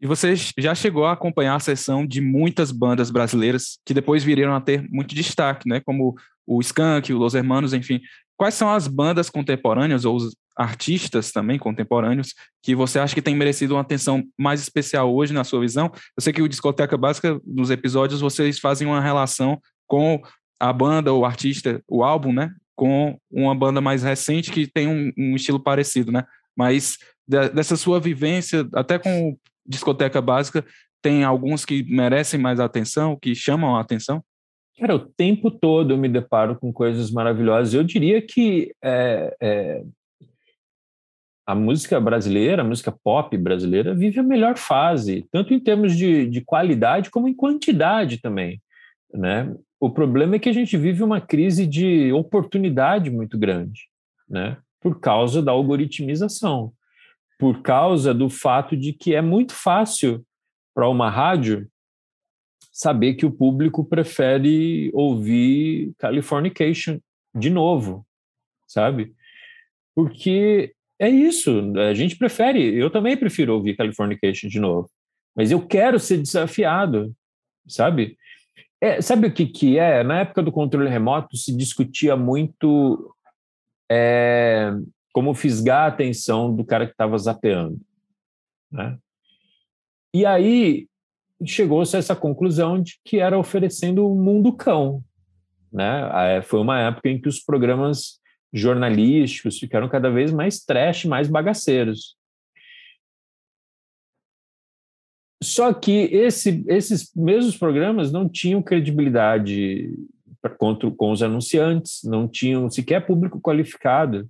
e você já chegou a acompanhar a sessão de muitas bandas brasileiras que depois viriam a ter muito destaque, né? Como o Skank, o Los Hermanos, enfim. Quais são as bandas contemporâneas ou os artistas também contemporâneos que você acha que tem merecido uma atenção mais especial hoje na sua visão? Eu sei que o Discoteca Básica, nos episódios, vocês fazem uma relação com a banda, o artista, o álbum, né? Com uma banda mais recente que tem um, um estilo parecido, né? Mas dessa sua vivência, até com discoteca básica, tem alguns que merecem mais atenção, que chamam a atenção? Cara, o tempo todo eu me deparo com coisas maravilhosas. Eu diria que é, é, a música brasileira, a música pop brasileira, vive a melhor fase, tanto em termos de, de qualidade como em quantidade também. Né? O problema é que a gente vive uma crise de oportunidade muito grande, né? por causa da algoritmização por causa do fato de que é muito fácil para uma rádio saber que o público prefere ouvir Californication de novo, sabe? Porque é isso, a gente prefere, eu também prefiro ouvir Californication de novo, mas eu quero ser desafiado, sabe? É, sabe o que, que é? Na época do controle remoto se discutia muito é, como fisgar a atenção do cara que estava zapeando. Né? E aí chegou-se a essa conclusão de que era oferecendo o um mundo cão. né? Foi uma época em que os programas jornalísticos ficaram cada vez mais trash, mais bagaceiros. Só que esse, esses mesmos programas não tinham credibilidade contra, com os anunciantes, não tinham sequer público qualificado.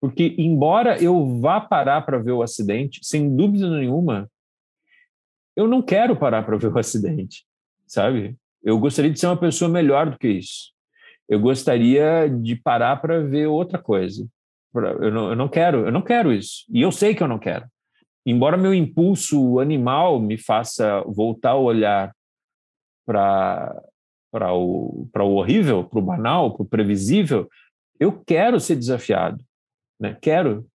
Porque, embora eu vá parar para ver o acidente, sem dúvida nenhuma, eu não quero parar para ver o acidente, sabe? Eu gostaria de ser uma pessoa melhor do que isso. Eu gostaria de parar para ver outra coisa. Eu não, eu não quero, eu não quero isso. E eu sei que eu não quero embora meu impulso animal me faça voltar o olhar para para o, para o horrível, para o banal, para o previsível, eu quero ser desafiado, né? Quero.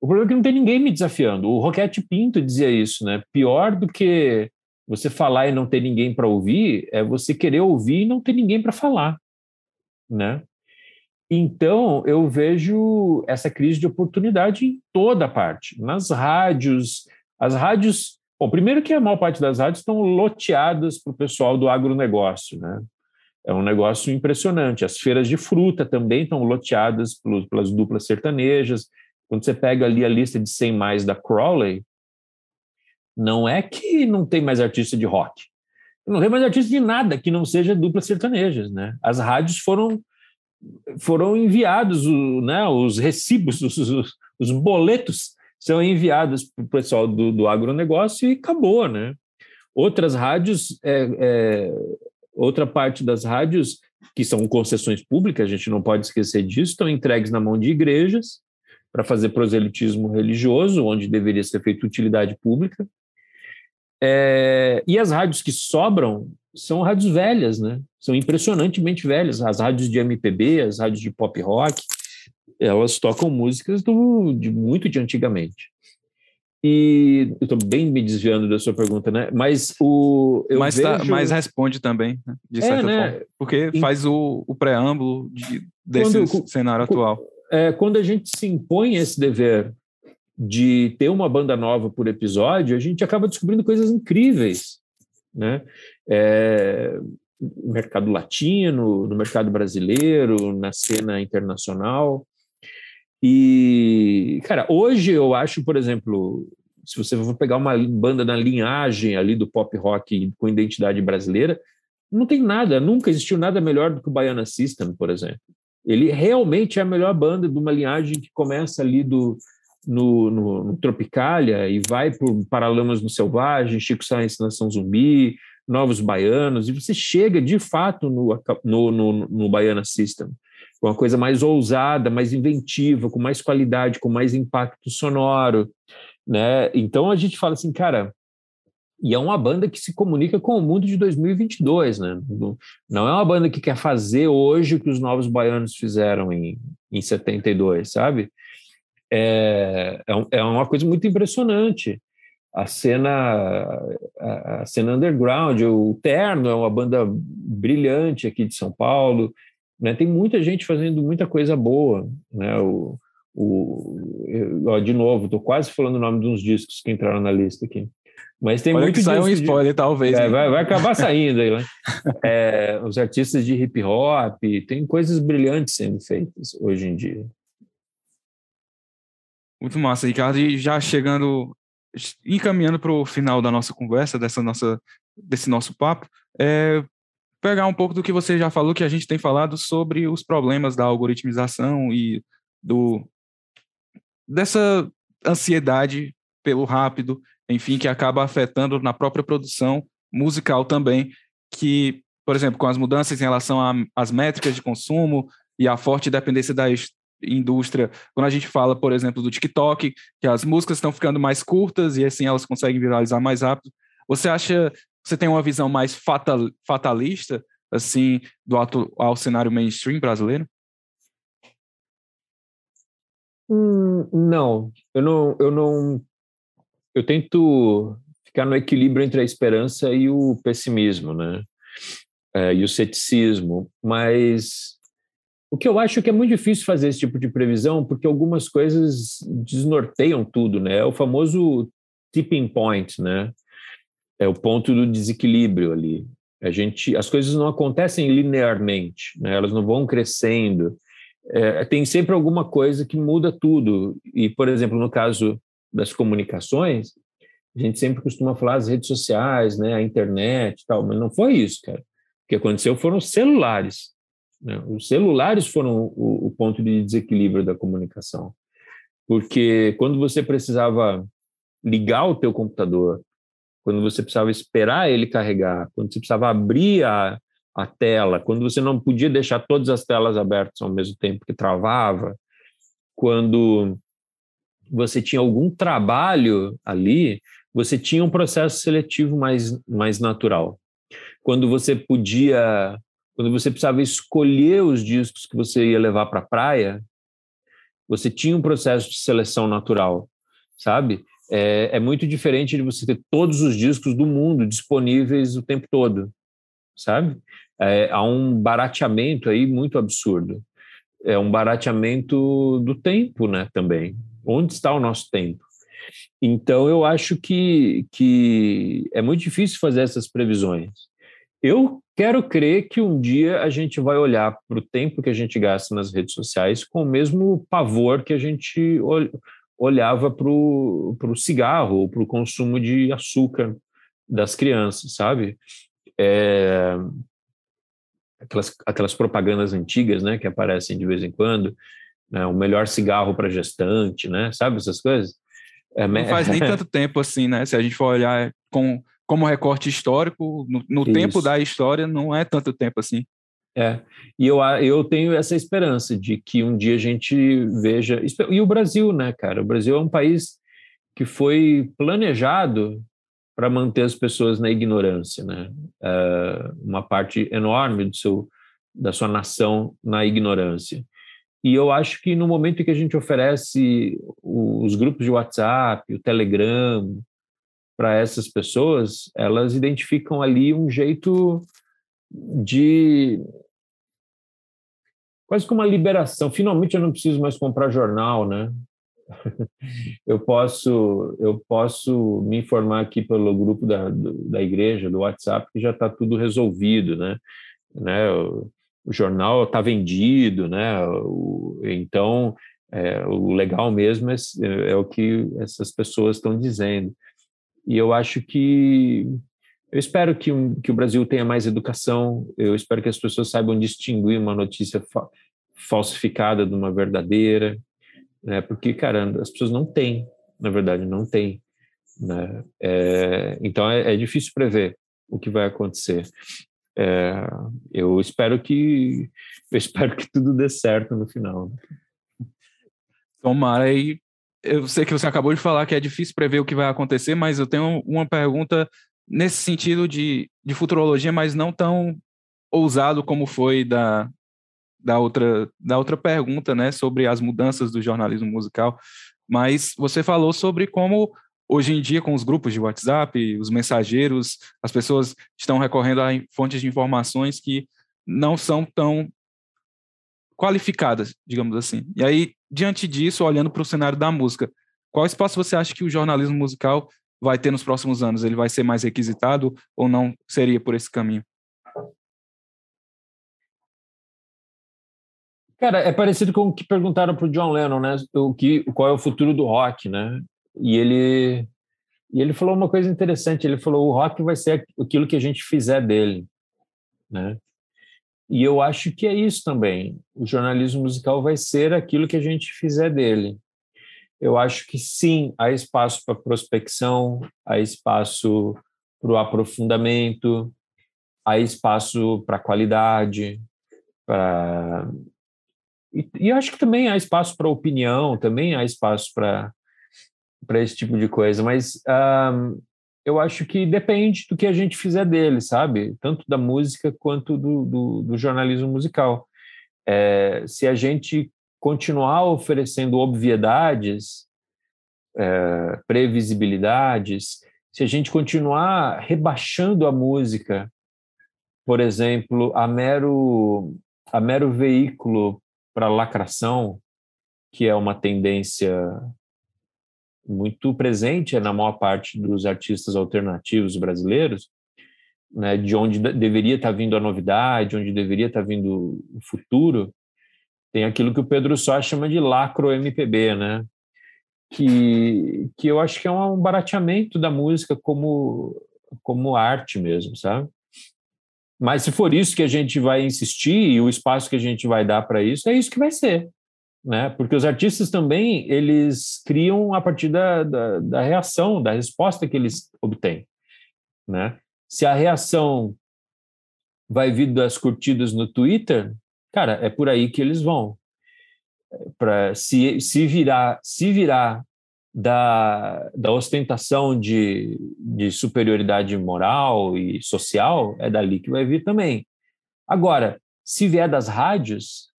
O problema é que não tem ninguém me desafiando. O Roquete Pinto dizia isso, né? Pior do que você falar e não ter ninguém para ouvir é você querer ouvir e não ter ninguém para falar, né? Então, eu vejo essa crise de oportunidade em toda parte, nas rádios. As rádios. Bom, primeiro que a maior parte das rádios estão loteadas para o pessoal do agronegócio, né? É um negócio impressionante. As feiras de fruta também estão loteadas pelas duplas sertanejas. Quando você pega ali a lista de 100 mais da Crowley, não é que não tem mais artista de rock. Não tem mais artista de nada que não seja duplas sertanejas, né? As rádios foram foram enviados né, os recibos, (laughs) os, os, os boletos são enviados para o pessoal do, do agronegócio e acabou, né? Outras rádios, é, é, outra parte das rádios, que são concessões públicas, a gente não pode esquecer disso, estão entregues na mão de igrejas para fazer proselitismo religioso, onde deveria ser feita utilidade pública. É, e as rádios que sobram são rádios velhas, né? São impressionantemente velhas. As rádios de MPB, as rádios de pop rock, elas tocam músicas do, de muito de antigamente. E eu estou bem me desviando da sua pergunta, né? Mas o. Eu mas, tá, vejo... tá, mas responde também, né? de é, certa né? forma. Porque faz o, o preâmbulo de, desse quando, cenário atual. É, quando a gente se impõe esse dever de ter uma banda nova por episódio, a gente acaba descobrindo coisas incríveis né? É, no mercado latino, no mercado brasileiro, na cena internacional. E, cara, hoje eu acho, por exemplo, se você for pegar uma banda na linhagem ali do pop rock com identidade brasileira, não tem nada, nunca existiu nada melhor do que o Baiana System, por exemplo. Ele realmente é a melhor banda de uma linhagem que começa ali do, no, no, no Tropicália e vai por Paralamas no Selvagem, Chico Sainz Nação Zumbi, Novos Baianos, e você chega de fato no, no, no, no Baiana System, uma coisa mais ousada, mais inventiva, com mais qualidade, com mais impacto sonoro, né? Então a gente fala assim, cara, e é uma banda que se comunica com o mundo de 2022, né? Não é uma banda que quer fazer hoje o que os Novos Baianos fizeram em, em 72, sabe? é, é, é uma coisa muito impressionante. A cena, a, cena underground, o Terno é uma banda brilhante aqui de São Paulo, né? Tem muita gente fazendo muita coisa boa, né? O, o, ó, de novo, estou quase falando o nome de uns discos que entraram na lista aqui. Mas tem Olha muito que sai um spoiler, de... talvez. É, vai, vai, acabar (laughs) saindo aí, né? É, os artistas de hip hop, tem coisas brilhantes sendo feitas hoje em dia. Muito massa, Ricardo. E já chegando, encaminhando para o final da nossa conversa, dessa nossa, desse nosso papo, é pegar um pouco do que você já falou, que a gente tem falado sobre os problemas da algoritmização e do dessa ansiedade pelo rápido, enfim, que acaba afetando na própria produção musical também, que, por exemplo, com as mudanças em relação às métricas de consumo e a forte dependência das indústria, quando a gente fala, por exemplo, do TikTok, que as músicas estão ficando mais curtas e assim elas conseguem viralizar mais rápido. Você acha, você tem uma visão mais fatal, fatalista, assim, do atual cenário mainstream brasileiro? Hum, não, eu não, eu não, eu tento ficar no equilíbrio entre a esperança e o pessimismo, né? É, e o ceticismo, mas o que eu acho que é muito difícil fazer esse tipo de previsão, porque algumas coisas desnorteiam tudo, né? É o famoso tipping point, né? É o ponto do desequilíbrio ali. A gente, as coisas não acontecem linearmente, né? elas não vão crescendo. É, tem sempre alguma coisa que muda tudo. E, por exemplo, no caso das comunicações, a gente sempre costuma falar as redes sociais, né, a internet, tal, mas não foi isso, cara. O que aconteceu foram os celulares. Né? Os celulares foram o, o ponto de desequilíbrio da comunicação, porque quando você precisava ligar o teu computador quando você precisava esperar ele carregar, quando você precisava abrir a, a tela, quando você não podia deixar todas as telas abertas ao mesmo tempo que travava, quando você tinha algum trabalho ali, você tinha um processo seletivo mais, mais natural. Quando você podia, quando você precisava escolher os discos que você ia levar para a praia, você tinha um processo de seleção natural, sabe? É, é muito diferente de você ter todos os discos do mundo disponíveis o tempo todo, sabe? É, há um barateamento aí muito absurdo. É um barateamento do tempo, né, também. Onde está o nosso tempo? Então, eu acho que, que é muito difícil fazer essas previsões. Eu quero crer que um dia a gente vai olhar para o tempo que a gente gasta nas redes sociais com o mesmo pavor que a gente olhava para o cigarro para o consumo de açúcar das crianças, sabe? É, aquelas, aquelas propagandas antigas, né, que aparecem de vez em quando, né, o melhor cigarro para gestante, né, sabe essas coisas? É, Não faz nem (laughs) tanto tempo assim, né? Se a gente for olhar com, como recorte histórico, no, no tempo da história, não é tanto tempo assim. É, e eu, eu tenho essa esperança de que um dia a gente veja. E o Brasil, né, cara? O Brasil é um país que foi planejado para manter as pessoas na ignorância, né? É uma parte enorme do seu, da sua nação na ignorância. E eu acho que no momento que a gente oferece os grupos de WhatsApp, o Telegram, para essas pessoas, elas identificam ali um jeito de quase como uma liberação. Finalmente eu não preciso mais comprar jornal, né? (laughs) eu posso eu posso me informar aqui pelo grupo da, da igreja, do WhatsApp, que já está tudo resolvido, né? né? O, o jornal está vendido, né? O, então é, o legal mesmo é, é o que essas pessoas estão dizendo. E eu acho que eu espero que, um, que o Brasil tenha mais educação, eu espero que as pessoas saibam distinguir uma notícia fa falsificada de uma verdadeira, né? porque, cara, as pessoas não têm, na verdade, não têm. Né? É, então é, é, difícil prever o que vai acontecer. É, eu espero que eu espero que tudo dê certo no final. Tomara aí. Eu sei que você acabou de falar que é difícil prever o que vai acontecer, mas eu tenho uma pergunta nesse sentido de, de futurologia, mas não tão ousado como foi da, da, outra, da outra pergunta, né, sobre as mudanças do jornalismo musical. Mas você falou sobre como hoje em dia, com os grupos de WhatsApp, os mensageiros, as pessoas estão recorrendo a fontes de informações que não são tão qualificadas, digamos assim. E aí, diante disso, olhando para o cenário da música, qual espaço você acha que o jornalismo musical vai ter nos próximos anos? Ele vai ser mais requisitado ou não seria por esse caminho? Cara, é parecido com o que perguntaram para o John Lennon, né? O que, qual é o futuro do rock, né? E ele, e ele falou uma coisa interessante. Ele falou: o rock vai ser aquilo que a gente fizer dele, né? E eu acho que é isso também. O jornalismo musical vai ser aquilo que a gente fizer dele eu acho que sim, há espaço para prospecção, há espaço para o aprofundamento, há espaço para qualidade, para e, e acho que também há espaço para opinião, também há espaço para para esse tipo de coisa, mas um, eu acho que depende do que a gente fizer dele, sabe? Tanto da música quanto do, do, do jornalismo musical. É, se a gente continuar oferecendo obviedades, é, previsibilidades, se a gente continuar rebaixando a música, por exemplo, a mero, a mero veículo para lacração, que é uma tendência muito presente na maior parte dos artistas alternativos brasileiros, né, de onde deveria estar vindo a novidade, onde deveria estar vindo o futuro, tem aquilo que o Pedro Só chama de lacro MPB, né? Que, que eu acho que é um barateamento da música como, como arte mesmo, sabe? Mas se for isso que a gente vai insistir e o espaço que a gente vai dar para isso, é isso que vai ser, né? Porque os artistas também eles criam a partir da, da, da reação, da resposta que eles obtêm, né? Se a reação vai vir das curtidas no Twitter, cara, é por aí que eles vão. Para se, se virar se virar da, da ostentação de, de superioridade moral e social, é dali que vai vir também. Agora, se vier das rádios,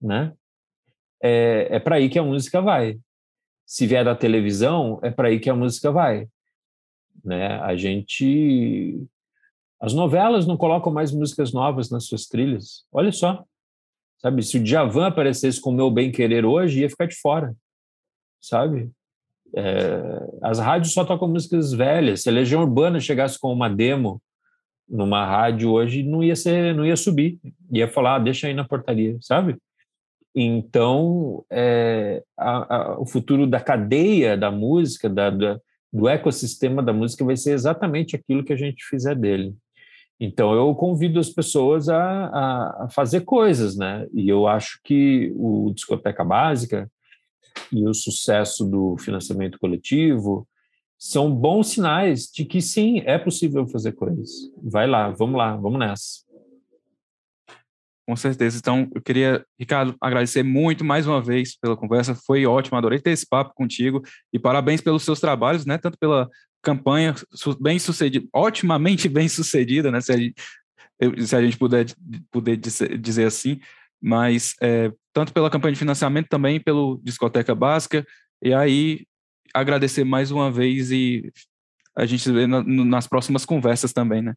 né, é, é para aí que a música vai. Se vier da televisão, é para aí que a música vai. Né? A gente as novelas não colocam mais músicas novas nas suas trilhas. Olha só. Sabe, se o Djavan aparecesse com o Meu Bem Querer hoje, ia ficar de fora. Sabe? É, as rádios só tocam músicas velhas. Se a Legião Urbana chegasse com uma demo numa rádio hoje, não ia ser, não ia subir. Ia falar, ah, deixa aí na portaria, sabe? Então, é, a, a, o futuro da cadeia da música, da, da, do ecossistema da música, vai ser exatamente aquilo que a gente fizer dele. Então, eu convido as pessoas a, a, fazer coisas, né? E eu acho que o Discoteca Básica e o sucesso do financiamento coletivo são bons sinais de que sim, é possível fazer coisas. Vai lá, vamos lá, vamos nessa. Com certeza. Então, eu queria, Ricardo, agradecer muito mais uma vez pela conversa. Foi ótimo, adorei ter esse papo contigo e parabéns pelos seus trabalhos, né? Tanto pela campanha bem sucedida, otimamente (laughs) bem sucedida, né? Se a gente, se a gente puder, puder dizer assim, mas é, tanto pela campanha de financiamento também pelo Discoteca Básica, e aí agradecer mais uma vez e a gente se vê na, nas próximas conversas também, né?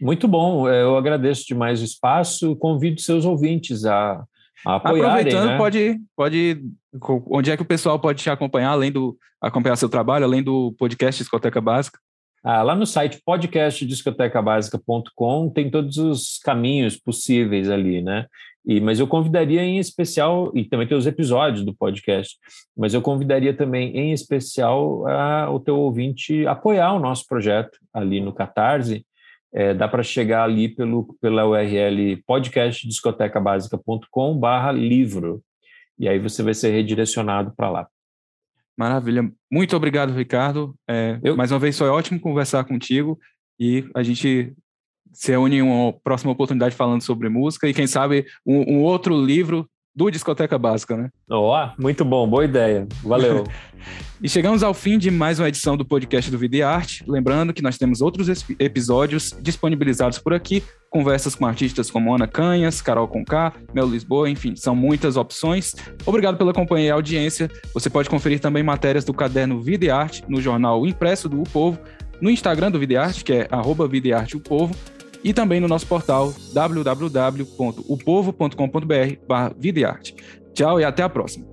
Muito bom, é, eu agradeço demais o espaço, convido seus ouvintes a, a apoiarem. Aproveitando, né? pode, pode, onde é que o pessoal pode te acompanhar, além do acompanhar seu trabalho, além do podcast Discoteca Básica? Ah, lá no site podcastdiscotecabásica.com tem todos os caminhos possíveis ali, né? E, mas eu convidaria em especial, e também tem os episódios do podcast, mas eu convidaria também em especial a, o teu ouvinte apoiar o nosso projeto ali no Catarse. É, dá para chegar ali pelo, pela URL podcastdiscotecabásica.com barra livro. E aí você vai ser redirecionado para lá. Maravilha. Muito obrigado, Ricardo. É, eu... Mais uma vez foi ótimo conversar contigo e a gente se une em uma próxima oportunidade falando sobre música e quem sabe um, um outro livro do Discoteca Básica, né? Ó, oh, muito bom, boa ideia. Valeu. (laughs) e chegamos ao fim de mais uma edição do podcast do Vida e Arte. Lembrando que nós temos outros episódios disponibilizados por aqui, conversas com artistas como Ana Canhas, Carol Conká, Mel Lisboa, enfim, são muitas opções. Obrigado pela companhia e audiência. Você pode conferir também matérias do caderno Vida e Arte no jornal impresso do o Povo, no Instagram do Vida e Arte, que é arroba Vida e Arte o Povo, e também no nosso portal www.opovo.com.br vida e arte. Tchau e até a próxima.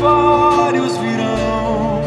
Vários virão